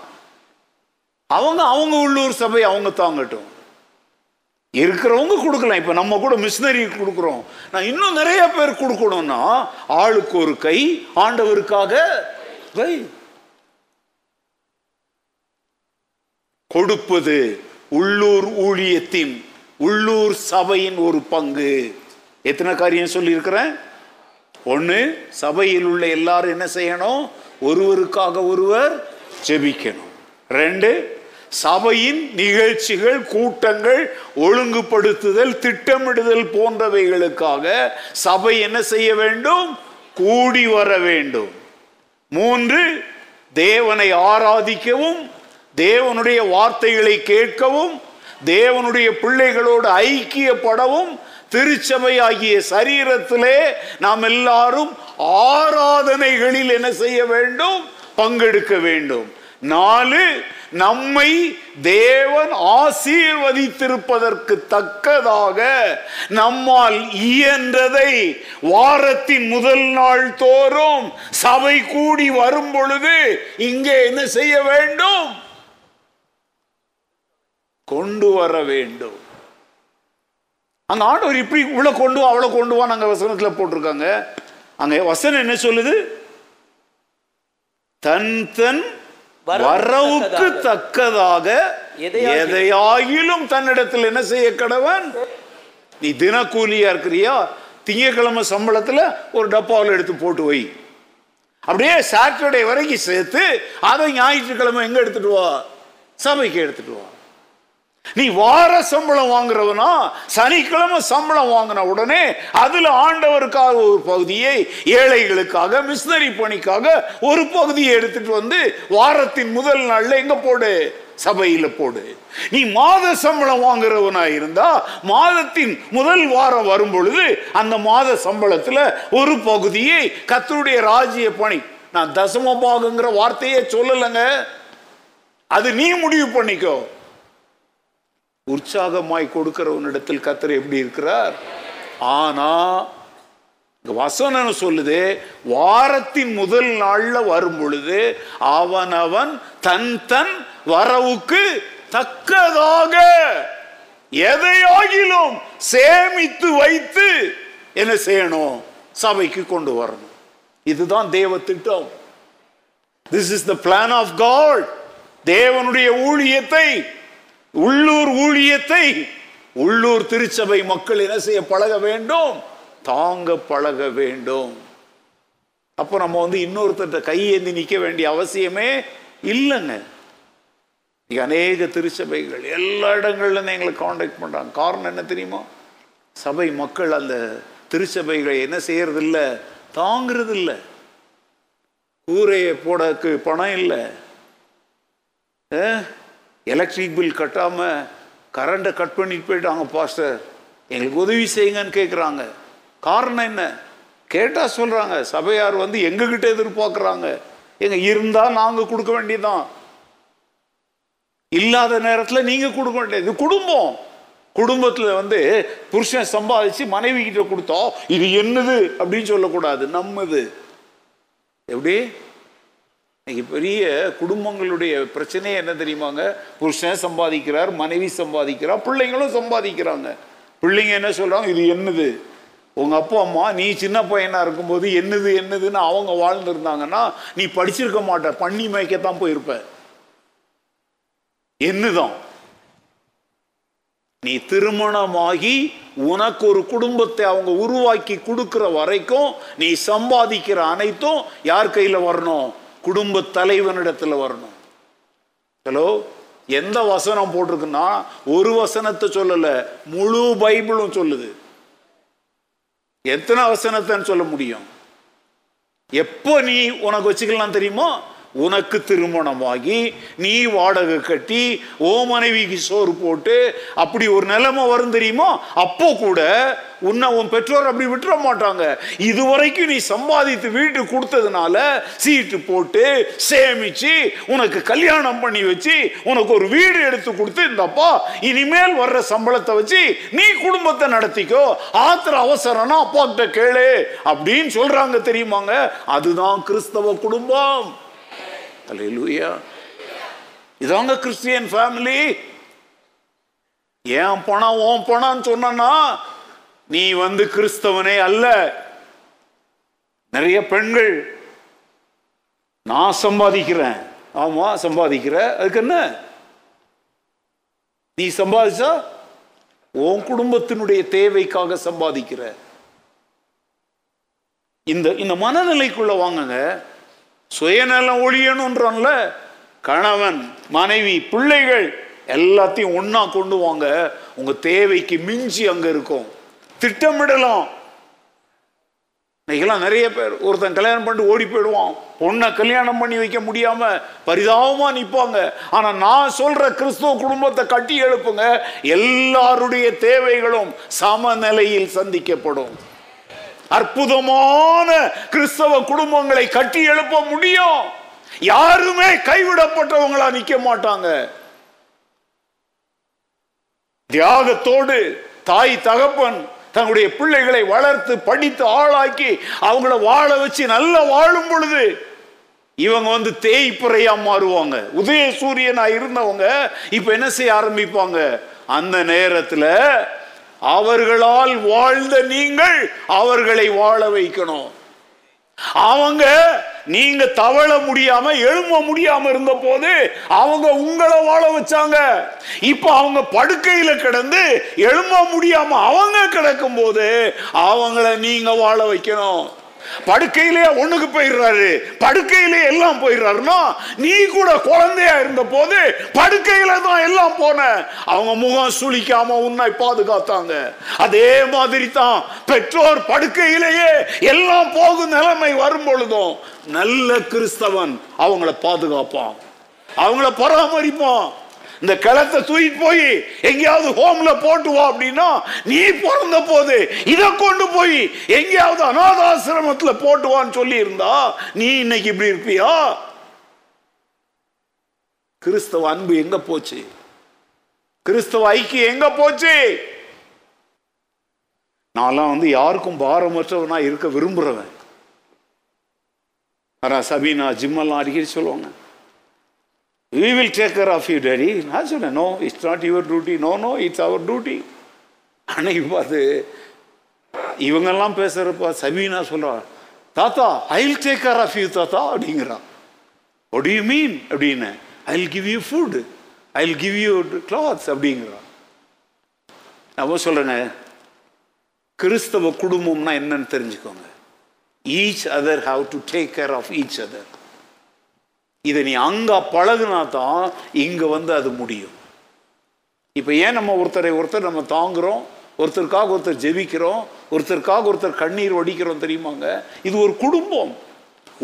Speaker 1: அவங்க அவங்க உள்ளூர் சபை அவங்க தாங்கட்டும். இருக்கிறவங்க கொடுக்கலாம். இப்போ நம்ம கூட மிஷினரி கொடுக்குறோம். நான் இன்னும் நிறைய பேர் கொடுக்கணும்னா ஆளுக்கு ஒரு கை ஆண்டவருக்காக வை கொடுப்பது உள்ளூர் ஊழியத்தின் உள்ளூர் சபையின் ஒரு பங்கு. எத்தனை காரியம் சொல்லியிருக்கிறேன்? ஒன்று சபையில் உள்ள எல்லாரும் என்ன செய்யணும்? ஒருவருக்காக ஒருவர் ஜெபிக்கணும். ரெண்டு சபையின் நிகழ்ச்சிகள் கூட்டங்கள் ஒழுங்குபடுத்துதல் திட்டமிடுதல் போன்றவைகளுக்காக சபை என்ன செய்ய வேண்டும்? கூடி வர வேண்டும். மூன்று தேவனை ஆராதிக்கவும் தேவனுடைய வார்த்தைகளை கேட்கவும் தேவனுடைய பிள்ளைகளோடு ஐக்கியப்படவும் திருச்சபை ஆகிய சரீரத்திலே நாம் எல்லாரும் ஆராதனைகளில் என்ன செய்ய வேண்டும்? பங்கெடுக்க வேண்டும். நாலு நம்மை தேவன் ஆசீர்வதித்திருப்பதற்கு தக்கதாக நம்மால் இயன்றதை வாரத்தின் முதல் நாள் தோறும் சபை கூடி வரும் பொழுது இங்கே என்ன செய்ய வேண்டும்? கொண்டு வர வேண்டும். அந்த ஆண்டவர் இப்படி உள்ள கொண்டு வா அவளை கொண்டு வா நாங்க வசனத்துல போட்டிருக்காங்க. அங்க வசனம் என்ன சொல்லுது? தன் தன்
Speaker 2: வரவுக்கு
Speaker 1: தக்கதாக.
Speaker 2: எதையாகிலும்
Speaker 1: தன்னிடத்தில் என்ன செய்ய கடவன்? நீ தினக்கூலியா இருக்கிறியா? திங்கக்கிழமை சம்பளத்துல ஒரு டப்பாவில் எடுத்து போட்டு வை. அப்படியே சாட்டர்டே வரைக்கும் சேர்த்து அதை ஞாயிற்றுக்கிழமை எங்க எடுத்துட்டு வா? சபைக்கு எடுத்துட்டு வா. நீ வார சம்பளம் வாங்குறவனா சனிக்கிழமை சம்பளம் வாங்கின உடனே அதுல ஆண்டவருக்காக ஒரு பகுதியை ஏழைகளுக்காக மிஷினரி பணிக்காக ஒரு பகுதியை எடுத்துட்டு வந்து வாரத்தின் முதல் நாள்ல எங்க போடு? சபையில போடு. நீ மாத சம்பளம் வாங்குறவனா இருந்தா மாதத்தின் முதல் வாரம் வரும் பொழுது அந்த மாத சம்பளத்துல ஒரு பகுதியை கத்தருடைய ராஜ்ய பணி நான் தசம பாகங்கிற வார்த்தையே சொல்லலைங்க. அது நீ முடிவு பண்ணிக்கோ. உற்சாகமாய் கொடுக்கிறவனிடத்தில் கத்தர் எப்படி இருக்கிறார்? ஆனா வசனம் சொல்லுது? வாரத்தின் முதல் நாள்ல வரும் பொழுது அவன் தன் தன் வரவுக்கு தக்கதாக எதையாகிலும் சேமித்து வைத்து என்ன செய்யணும்? சபைக்கு கொண்டு வரணும். இதுதான் தேவ திட்டம். This is the plan of God தேவனுடைய ஊழியத்தை உள்ளூர் ஊழியத்தை உள்ளூர் திருச்சபை மக்கள் என்ன செய்ய பழக வேண்டும்? தாங்க பழக வேண்டும். அப்போ நம்ம வந்து இன்னொருத்தட்ட கையேந்தி நிற்க வேண்டிய அவசியமே இல்லைங்க. அநேக திருச்சபைகள் எல்லா இடங்கள்லேருந்து எங்களை காண்டாக்ட் பண்ணுறாங்க காரணம் என்ன தெரியுமா? சபை மக்கள் அந்த திருச்சபைகளை என்ன செய்யறது இல்லை தாங்கிறது இல்லை கூரையை போடக்கு பணம் இல்லை. எலக்ட்ரிக் பில் கட்டாமல் கரண்ட்டை கட் பண்ணிட்டு போயிட்டாங்க பாஸ்டர். எங்களுக்கு உதவி செய்யுங்கன்னு கேட்குறாங்க காரணம் என்ன? கேட்டால் சொல்கிறாங்க சபையார் வந்து எங்ககிட்ட எதிர்பார்க்குறாங்க. எங்க இருந்தால் நாங்கள் கொடுக்க வேண்டியதுதான். இல்லாத நேரத்தில் நீங்கள் கொடுக்க வேண்டியது. இது குடும்பம். குடும்பத்தில் வந்து புருஷன் சம்பாதிச்சு மனைவி கிட்ட கொடுத்தோம். இது என்னது அப்படின்னு சொல்லக்கூடாது. நம்மது. எப்படி? இன்னைக்கு பெரிய குடும்பங்களுடைய பிரச்சனையே என்ன தெரியுமாங்க? புருஷன் சம்பாதிக்கிறார் மனைவி சம்பாதிக்கிறார் பிள்ளைங்களும் சம்பாதிக்கிறாங்க. பிள்ளைங்க என்ன சொல்கிறாங்க இது என்னது? உங்கள் அப்பா அம்மா நீ சின்ன பையனாக இருக்கும்போது என்னது என்னதுன்னு அவங்க வாழ்ந்துருந்தாங்கன்னா நீ படிச்சிருக்க மாட்ட பண்ணி மேய்க்கத்தான் போயிருப்ப. என்னதான்? நீ திருமணமாகி உனக்கு ஒரு குடும்பத்தை அவங்க உருவாக்கி கொடுக்குற வரைக்கும் நீ சம்பாதிக்கிற அனைத்தும் யார் கையில் வரணும்? குடும்ப தலைவனிடத்தில் வரணும். ஹலோ எந்த வசனம் போட்டிருக்குன்னா ஒரு வசனத்தை சொல்லலை முழு பைபிளும் சொல்லுது. எத்தனை வசனத்தைன்னு சொல்ல முடியும்? எப்போ நீ உனக்கு வச்சுக்கலாம் தெரியுமோ உனக்கு திருமணமாகி நீ வாடகை கட்டி ஓ மனைவிக்கு சோறு போட்டு அப்படி ஒரு நிலைமை வரும் தெரியுமா? அப்போ கூட உன்னை உன் பெற்றோர் அப்படி விட்டுற மாட்டாங்க. இதுவரைக்கும் நீ சம்பாதித்து வீட்டு கொடுத்ததுனால சீட்டு போட்டு சேமிச்சு உனக்கு கல்யாணம் பண்ணி வச்சு உனக்கு ஒரு வீடு எடுத்து கொடுத்து இந்தப்பா இனிமேல் வர்ற சம்பளத்தை வச்சு நீ குடும்பத்தை நடத்திக்கோ. ஆத்திர அவசரம்னா அப்பா கிட்ட கேளு அப்படின்னு சொல்றாங்க தெரியுமாங்க? அதுதான் கிறிஸ்தவ குடும்பம். அலையிலூயா இதாங்க கிறிஸ்டியன் ஃபேமிலி ஏன் பணம் உன் பணம்னு சொன்னா நீ வந்து கிறிஸ்தவனே அல்ல. நிறைய பெண்கள் நான் சம்பாதிக்கிறேன். ஆமா சம்பாதிக்கிற. அதுக்கு என்ன? நீ சம்பாதிச்சா உன் குடும்பத்தினுடைய தேவைக்காக சம்பாதிக்கிற. இந்த இந்த மனநிலைக்குள்ள வாங்குங்க. சுயநலம் ஒழியணுன்றோம்ல கணவன் மனைவி பிள்ளைகள் எல்லாத்தையும் ஒன்றா கொண்டு வாங்க. உங்கள் தேவைக்கு மிஞ்சி அங்கே இருக்கும். திட்டமிடலாம். இன்னைக்கெல்லாம் நிறைய பேர் ஒருத்தன் கல்யாணம் பண்ணிட்டு ஓடி போயிடுவான். பொண்ணை கல்யாணம் பண்ணி வைக்க முடியாம பரிதாபமா நிற்பாங்க ஆனால் நான் சொல்ற கிறிஸ்துவ குடும்பத்தை கட்டி எழுப்புங்க. எல்லாருடைய தேவைகளும் சமநிலையில் சந்திக்கப்படும். அற்புதமான கிறிஸ்தவ குடும்பங்களை கட்டி எழுப்ப முடியும். யாருமே கைவிடப்பட்டவங்களா நிக்க மாட்டாங்க. தியாகத்தோடு தாய் தகப்பன் தங்களுடைய பிள்ளைகளை வளர்த்து படித்து ஆளாக்கி அவங்கள வாழ வச்சு நல்லா வாழும் பொழுது இவங்க வந்து தேய்ப்புறையா மாறுவாங்க. உதய சூரியனா இருந்தவங்க இப்ப என்ன செய்ய ஆரம்பிப்பாங்க? அந்த நேரத்தில் அவர்களால் வாழ்ந்த நீங்கள் அவர்களை வாழ வைக்கணும். அவங்க நீங்க தவழ முடியாம எழும்ப முடியாம இருந்த போது அவங்க உங்களை வாழ வச்சாங்க. இப்ப அவங்க படுக்கையில கிடந்து எழும்ப முடியாம அவங்க கிடக்கும் போது அவங்கள நீங்க வாழ வைக்கணும். படுக்கையிலே ஒண்ணுக்கு போயிடுறாரு. படுக்கையிலே எல்லாம் போயிடுறாருன்னா நீ கூட குழந்தையா இருந்த போது படுக்கையில தான் எல்லாம் போன. அவங்க முகம் சுளிக்காம உன்னை பாதுகாத்தாங்க. அதே மாதிரி தான் பெற்றோர் படுக்கையிலேயே எல்லாம் போகும் நிலைமை வரும் பொழுதும் நல்ல கிறிஸ்தவன் அவங்கள பாதுகாப்பான். அவங்கள பராமரிப்பான். இந்த களத்தை தூக்கிட்டு போய் எங்கேயாவது ஹோம்ல போட்டு வா அப்படின்னா நீ பிறந்த போது இதை கொண்டு போய் எங்கேயாவது அனாதாசிரமத்துல போட்டு வான்னு சொல்லி இருந்தா நீ இன்னைக்கு இப்படி இருப்பியா? கிறிஸ்தவ அன்பு எங்க போச்சு? கிறிஸ்தவ ஐக்கியம் எங்க போச்சு? நான்லாம் வந்து யாருக்கும் பாரமற்றவனா இருக்க விரும்புறவன். சபீனா ஜிம்மெல்லாம் அடிக்கடி சொல்லுவாங்க. We will take care of you daddy நான் சொன்னேன் no it's not your duty. No no it's our duty. அன்னைக்கு பார்த்து இவங்கெல்லாம் பேசுறப்ப சமீனா சொல்கிறான் தாத்தா I will take care of you தாத்தா அப்படிங்கிறான். ஒட் யூ மீன் அப்படின்னு. I will give you food I will give you clothes அப்படிங்கிறான் நம்ம சொல்கிறேன் கிறிஸ்தவ குடும்பம்னா என்னன்னு தெரிஞ்சுக்கோங்க. Each other have to take care of each other இதை நீ அங்கே பழகுனா தான் இங்கே வந்து அது முடியும். இப்போ ஏன் நம்ம ஒருத்தரை ஒருத்தர் நம்ம தாங்குகிறோம் ஒருத்தருக்காக ஒருத்தர் ஜெபிக்கிறோம்? ஒருத்தருக்காக ஒருத்தர் கண்ணீர் வடிக்கிறோம் தெரியுமாங்க? இது ஒரு குடும்பம்.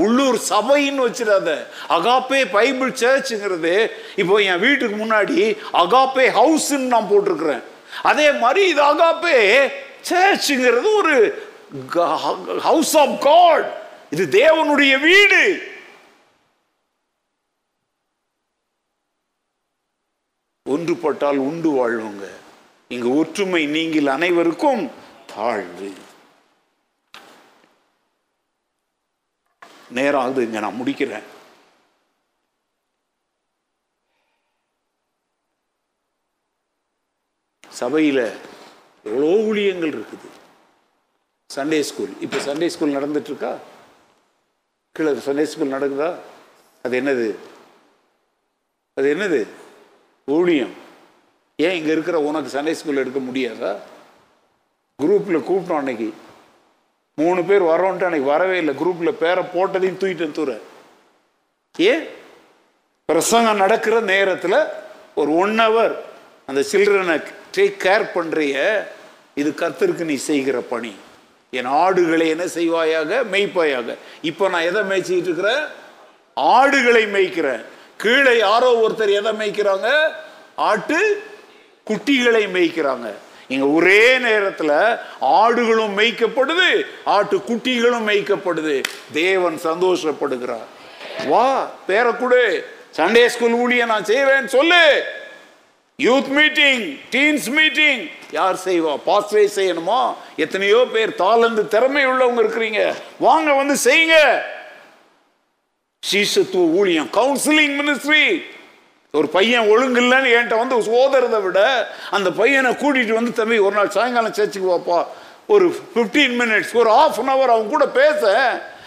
Speaker 1: உள்ளூர் சபைன்னு வச்சிடாத. அகாப்பே பைபிள் சர்ச்சுங்கிறது இப்போ என் வீட்டுக்கு முன்னாடி அகாப்பே ஹவுஸ்ன்னு நான் போட்டிருக்கிறேன். அதே மாதிரி இது அகாப்பே சர்ச்சுங்கிறது ஒரு ஹவுஸ் ஆஃப் காட். இது தேவனுடைய வீடு. ஒன்றுபட்டால் உண்டு வாழ்வுங்க. இங்கு ஒற்றுமை நீங்கள் அனைவருக்கும் தாழ்வு. நேரம் ஆகுது இங்க நான் முடிக்கிறேன். சபையில எவ்வளோ ஊழியங்கள் இருக்குது. Sunday school. இப்போ சண்டே ஸ்கூல் நடந்துட்டு இருக்கா கீழே சண்டே ஸ்கூல் நடக்குதா? அது என்னது? அது என்னது? ஊழியம். ஏன் இங்கே இருக்கிற உனக்கு சண்டே ஸ்கூல் எடுக்க முடியாதா? குரூப்பில் கூப்பிட்டோம் அன்னைக்கு. மூணு பேர் வரோன்ட்டு அன்னைக்கு வரவே இல்லை. குரூப்பில் பேரை போட்டதையும் தூக்கிட்டு தூர. ஏன்? பிரசங்கம் நடக்கிற நேரத்தில் ஒரு ஒன் ஹவர் அந்த சில்ட்ரனை டேக் கேர் பண்ணுறிய இது கத்திற்கு நீ செய்கிற பணி. என் ஆடுகளை என்ன செய்வாயாக? மேய்ப்பாயாக. இப்போ நான் எதை மேய்ச்சிக்கிட்டு இருக்கிறேன்? ஆடுகளை மேய்க்கிறேன். கீழே யாரோ ஒருத்தர் எதை மேய்க்கிறாங்க? ஆட்டு குட்டிகளை மேய்க்கிறாங்க. இங்க ஒரே நேரத்துல ஆடுகளும் மேய்க்கப்படுது ஆட்டு குட்டிகளும் மேய்க்கப்படுது. தேவன் சந்தோஷப்படுகிறார். வா பேரக்குடு சண்டே ஸ்கூல் ஊழிய நான் செய்வேன் சொல்லு. Youth meeting teens meeting. யார் செய்வா? பாஸ்வே செய்யணுமா? எத்தனையோ பேர் தாளந்து திறமை உள்ளவங்க இருக்கிறீங்க. வாங்க வந்து செய்யுங்க. சீசத்துவ ஊழியம் கவுன்சிலிங் மினிஸ்ட்ரி ஒரு பையன் ஒழுங்கு இல்லைன்னு என்கிட்ட வந்து சோதரதை விட அந்த பையனை கூட்டிட்டு வந்து தம்பி ஒரு நாள் சாயங்காலம் சேர்த்துக்கு வாப்பா. ஒரு 15 மினிட்ஸ் ஒரு ஹாஃப் அன் அவர் அவன் கூட பேச.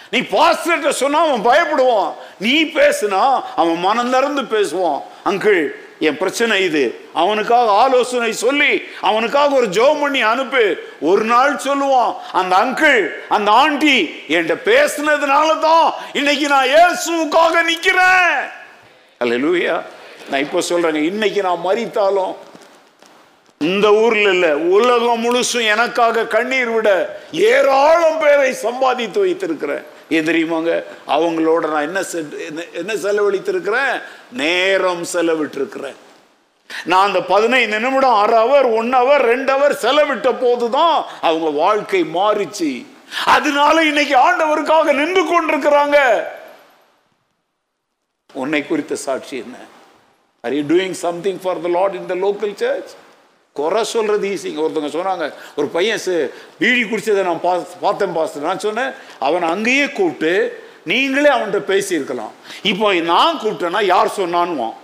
Speaker 1: நீ பாஸ்டர்கிட்ட சொன்னால் அவன் பயப்படுவான். நீ பேசுனா அவன் மனம் திறந்து பேசுவான். அங்கிள் என் பிரச்சனை இது. அவனுக்காக ஆலோசனை சொல்லி அவனுக்காக ஒரு ஜோம் பண்ணி அனுப்பு. ஒரு நாள் சொல்லுவான் அந்த அங்கிள் அந்த ஆண்டி என்கிட்ட பேசுனதுனால தான் இன்னைக்கு நான் ஏசுக்காக நிற்கிறேன் அல்ல லூயா நான் இப்போ சொல்றேங்க இன்னைக்கு நான் மறித்தாலும் இந்த ஊர்ல இல்ல உலகம் முழுசும் எனக்காக கண்ணீர் விட ஏராளம் பேரை சம்பாதித்து வைத்திருக்கிறேன். ஏன் தெரியுமாங்க? அவங்களோட நான் என்ன செ- என்ன- என்ன செலவழித்திருக்கிறேன்? நேரம் செலவிட்டிருக்கிறேன். நான் அந்த பதினைந்து நிமிடம் அரை அவர் ஒன் அவர் ரெண்டு அவர் செலவிட்ட போதுதான் அவங்க வாழ்க்கை மாறிச்சு. அதனால இன்னைக்கு ஆண்டவருக்காக நின்று கொண்டிருக்கிறாங்க. உன்னை குறித்த சாட்சி என்ன? Are you doing something for the Lord in the local church குறை சொல்கிறது ஈஸிங்க ஒருத்தவங்க சொன்னாங்க ஒரு பையன் சே பீடி குடித்ததை நான் பா பார்த்தேன் பாஸ்டர். நான் சொன்னேன் அவனை அங்கேயே கூப்பிட்டு நீங்களே அவன்கிட்ட பேசியிருக்கலாம். இப்போ நான் கூப்பிட்டேன்னா யார் சொன்னான்னுவான்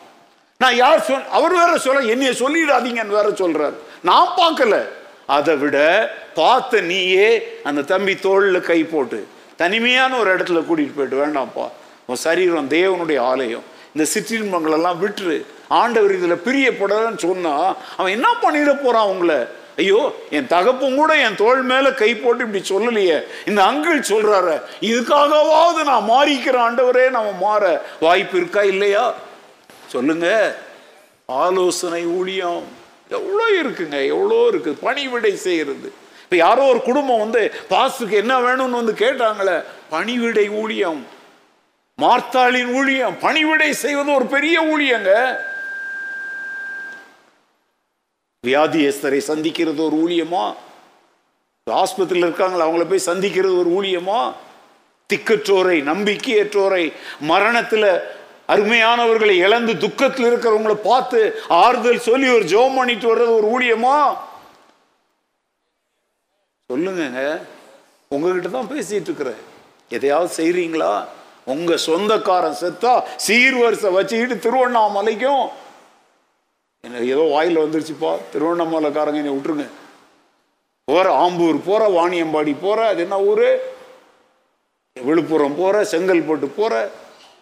Speaker 1: நான் யார் சொல் அவர் வேற சொல்ல என்னைய சொல்லிடாதீங்கன்னு வேற சொல்கிறார் நான் பார்க்கல. அதை விட பார்த்த நீயே அந்த தம்பி தோளில் கை போட்டு தனிமையான ஒரு இடத்துல கூட்டிகிட்டு போயிட்டு வேண்டாம்ப்பா உன் சரீரம் தேவனுடைய ஆலயம். இந்த சிற்றின்பங்களெல்லாம் விட்டுரு. ஆண்டவர் இதில் பிரியப்படலன்னு சொன்னால் அவன் என்ன பண்ணிட போகிறான் உங்களை? ஐயோ என் தகப்பும் கூட என் தோள் மேலே கை போட்டு இப்படி சொல்லலையே. இந்த அங்கிள் சொல்கிறார இதுக்காகவாவது நான் மாறிக்கிற ஆண்டவரே நம்ம மாற வாய்ப்பு இருக்கா இல்லையா? சொல்லுங்க. ஆலோசனை ஊழியம் எவ்வளோ இருக்குங்க எவ்வளோ இருக்குது. பணிவிடை செய்கிறது. இப்போ யாரோ ஒரு குடும்பம் வந்து பாஸ்துக்கு என்ன வேணும்னு வந்து கேட்டாங்களே பணிவிடை ஊழியம் மார்த்தாளின் ஊழியம் பணிவிடை செய்வது ஒரு பெரிய ஊழியங்க. வியாதியஸ்தரை சந்திக்கிறது ஒரு ஊழியமா? ஆஸ்பத்திரியில் இருக்காங்களா அவங்கள போய் சந்திக்கிறது ஒரு ஊழியமா? திக்கற்றோரை நம்பிக்கையற்றோரை மரணத்தில் அருமையானவர்களை இழந்து துக்கத்தில் இருக்கிறவங்கள பார்த்து ஆறுதல் சொல்லி ஒரு ஜோம் பண்ணிட்டு வர்றது ஒரு ஊழியமா? சொல்லுங்கங்க. உங்ககிட்ட தான் பேசிட்டு இருக்கிறேன். எதையாவது செய்றீங்களா? உங்க சொந்தக்காரன் செத்தா சீர்வரிசை வச்சுக்கிட்டு திருவண்ணாமலைக்கும் என்ன ஏதோ வாயில் வந்துருச்சுப்பா. திருவண்ணாமலைக்காரங்க என்னை விட்டுருங்க. போற ஆம்பூர் போற வாணியம்பாடி போற அது என்ன ஊரு? விழுப்புரம் போற செங்கல்பட்டு போற.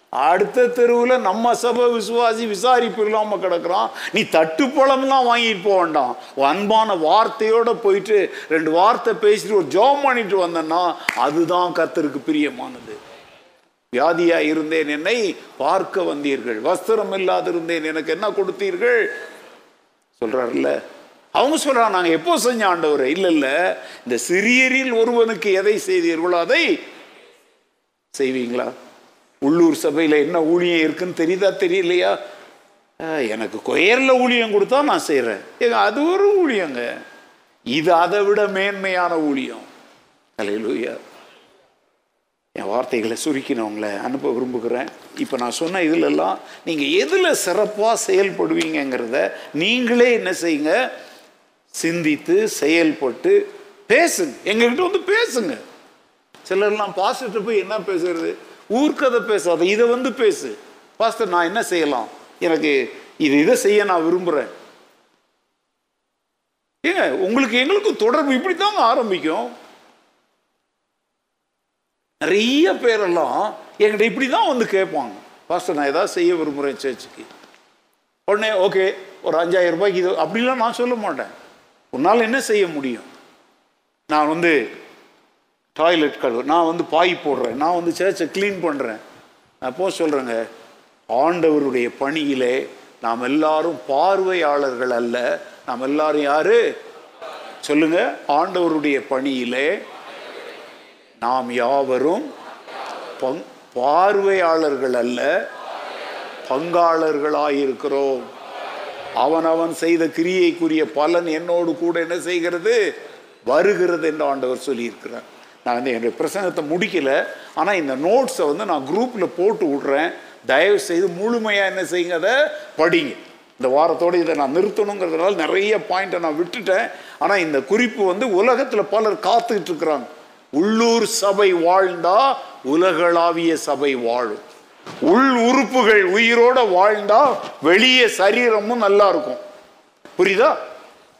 Speaker 1: அடுத்த தெருவில் நம்ம சபை விசுவாசி விசாரிப்பு இல்லாம கிடக்குறான். நீ தட்டு பழம்லாம் வாங்கிட்டு போக வேண்டாம். அன்பான வார்த்தையோட போயிட்டு ரெண்டு வார்த்தை பேசிட்டு ஒரு ஜோம் பண்ணிட்டு வந்தேன்னா அதுதான் கத்தருக்கு பிரியமானது. வியாதியா இருந்தேன் என்னை பார்க்க வந்தீர்கள். வஸ்திரம் இல்லாதிருந்தேன் எனக்கு என்ன கொடுத்தீர்கள்? சொல்றாருல்ல? அவங்க சொல்றாங்க நாங்க எப்போ செஞ்ச ஆண்டவர்? இல்ல இல்ல. இந்த சிறியரில் ஒருவனுக்கு எதை செய்தீர்களோ அதை செய்வீங்களா? உள்ளூர் சபையில என்ன ஊழியம் இருக்குன்னு தெரியுதா தெரியலையா? எனக்கு கொயர்ல ஊழியம் கொடுத்தா நான் செய்கிறேன் ஏங்க அது ஒரு ஊழியங்க. இது அதை விட மேன்மையான ஊழியம். அல்லேலூயா என் வார்த்தைகளை சுருக்கி நான் உங்களை அனுப்ப விரும்புகிறேன். இப்போ நான் சொன்ன இதுலெல்லாம் நீங்கள் எதில் சிறப்பாக செயல்படுவீங்கங்கிறத நீங்களே என்ன செய்யுங்க? சிந்தித்து செயல்பட்டு பேசுங்க. எங்ககிட்ட வந்து பேசுங்க. சிலர்லாம் பாஸ்டர்கிட்ட போய் என்ன பேசுறது? ஊர்க்கதை பேசாத இதை வந்து பேசு. பாஸ்டர் நான் என்ன செய்யலாம்? எனக்கு இது இதை செய்ய நான் விரும்புகிறேன் ஏங்க உங்களுக்கு எங்களுக்கும் தொடர்பு இப்படி தாங்க ஆரம்பிக்கும். நிறைய பேரெல்லாம் என்கிட்ட இப்படி தான் வந்து கேட்பாங்க. பாஸ்டர் நான் ஏதாவது செய்ய விரும்புகிறேன் சர்ச்சுக்கு. உடனே ஓகே ஒரு அஞ்சாயிரம் ரூபாய்க்கு இது அப்படிலாம் நான் சொல்ல மாட்டேன். உன்னால் என்ன செய்ய முடியும்? நான் வந்து டாய்லெட் கழுவு நான் வந்து பாய் போடுறேன் நான் வந்து சேர்ச்சை க்ளீன் பண்ணுறேன் நான் அப்போ சொல்கிறேங்க ஆண்டவருடைய பணியிலே நாம் எல்லாரும் பார்வையாளர்கள் அல்ல. நாம் எல்லாரும் யாரு? சொல்லுங்க ஆண்டவருடைய பணியிலே நாம் யாவரும் பங் பார்வையாளர்கள் அல்ல பங்காளர்களாயிருக்கிறோம். அவன் செய்த கிரியைக்குரிய பலன் என்னோடு கூட என்ன செய்கிறது? வருகிறது என்று ஆண்டவர் சொல்லியிருக்கிறார். நான் வந்து என்னுடைய பிரசங்கத்தை முடிக்கல ஆனால் இந்த நோட்ஸை வந்து நான் குரூப்பில் போட்டு விட்றேன். தயவு செய்து முழுமையாக என்ன செய்யுங்க அதை படிங்க. இந்த வாரத்தோடு இதை நான் நிறுத்தணுங்கிறதுனால நிறைய பாயிண்ட்டை நான் விட்டுட்டேன். ஆனால் இந்த குறிப்பு வந்து உலகத்தில் பலர் காத்துக்கிட்டு இருக்கிறாங்க. உள்ளூர் சபை வாழ்ந்தா உலகளாவிய சபை வாழும். உள் உறுப்புகள் உயிரோட வாழ்ந்தா வெளியே சரீரமும் நல்லா இருக்கும். புரியுதா?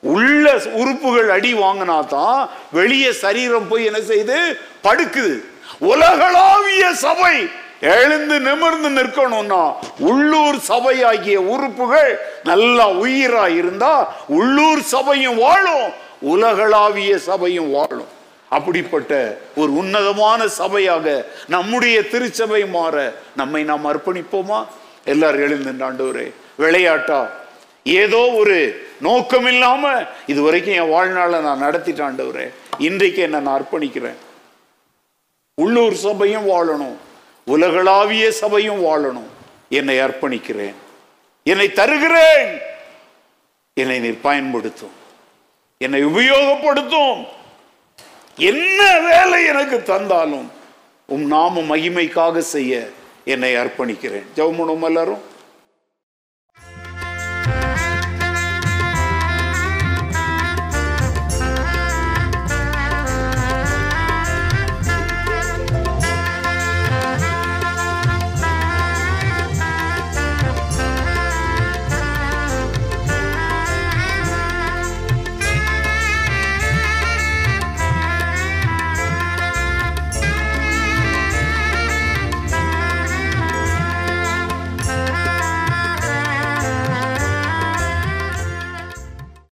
Speaker 1: உள்ள உறுப்புகள் அடி வாங்கினா தான் வெளியே சரீரம் போய் என்ன செய்து படுக்குது. உலகளாவிய சபை எழுந்து நிமிர்ந்து நிற்கணும்னா உள்ளூர் சபையாகிய உறுப்புகள் நல்லா உயிரா இருந்தா உள்ளூர் சபையும் வாழும். உலகளாவிய சபையும் வாழும். அப்படிப்பட்ட ஒரு உன்னதமான சபையாக நம்முடைய திருச்சபை மாற நம்மை நாம் அர்ப்பணிப்போமா? எல்லாரும் எழுந்து விளையாட்டா ஏதோ ஒரு நோக்கம் இல்லாம இது வரைக்கும் என் வாழ்நாளை நான் நடத்திட்டாண்டவரே இன்றைக்கு என்ன நான் அர்ப்பணிக்கிறேன். உள்ளூர் சபையும் வாழணும் உலகளாவிய சபையும் வாழணும். என்னை அர்ப்பணிக்கிறேன். என்னை தருகிறேன். என்னை நீர் பயன்படுத்தும். என்னை உபயோகப்படுத்தும். என்ன வேலை எனக்கு தந்தாலும் உம் நாம மகிமைக்காக செய்ய என்னை அர்ப்பணிக்கிறேன். ஜவுமனும் எல்லாரும்.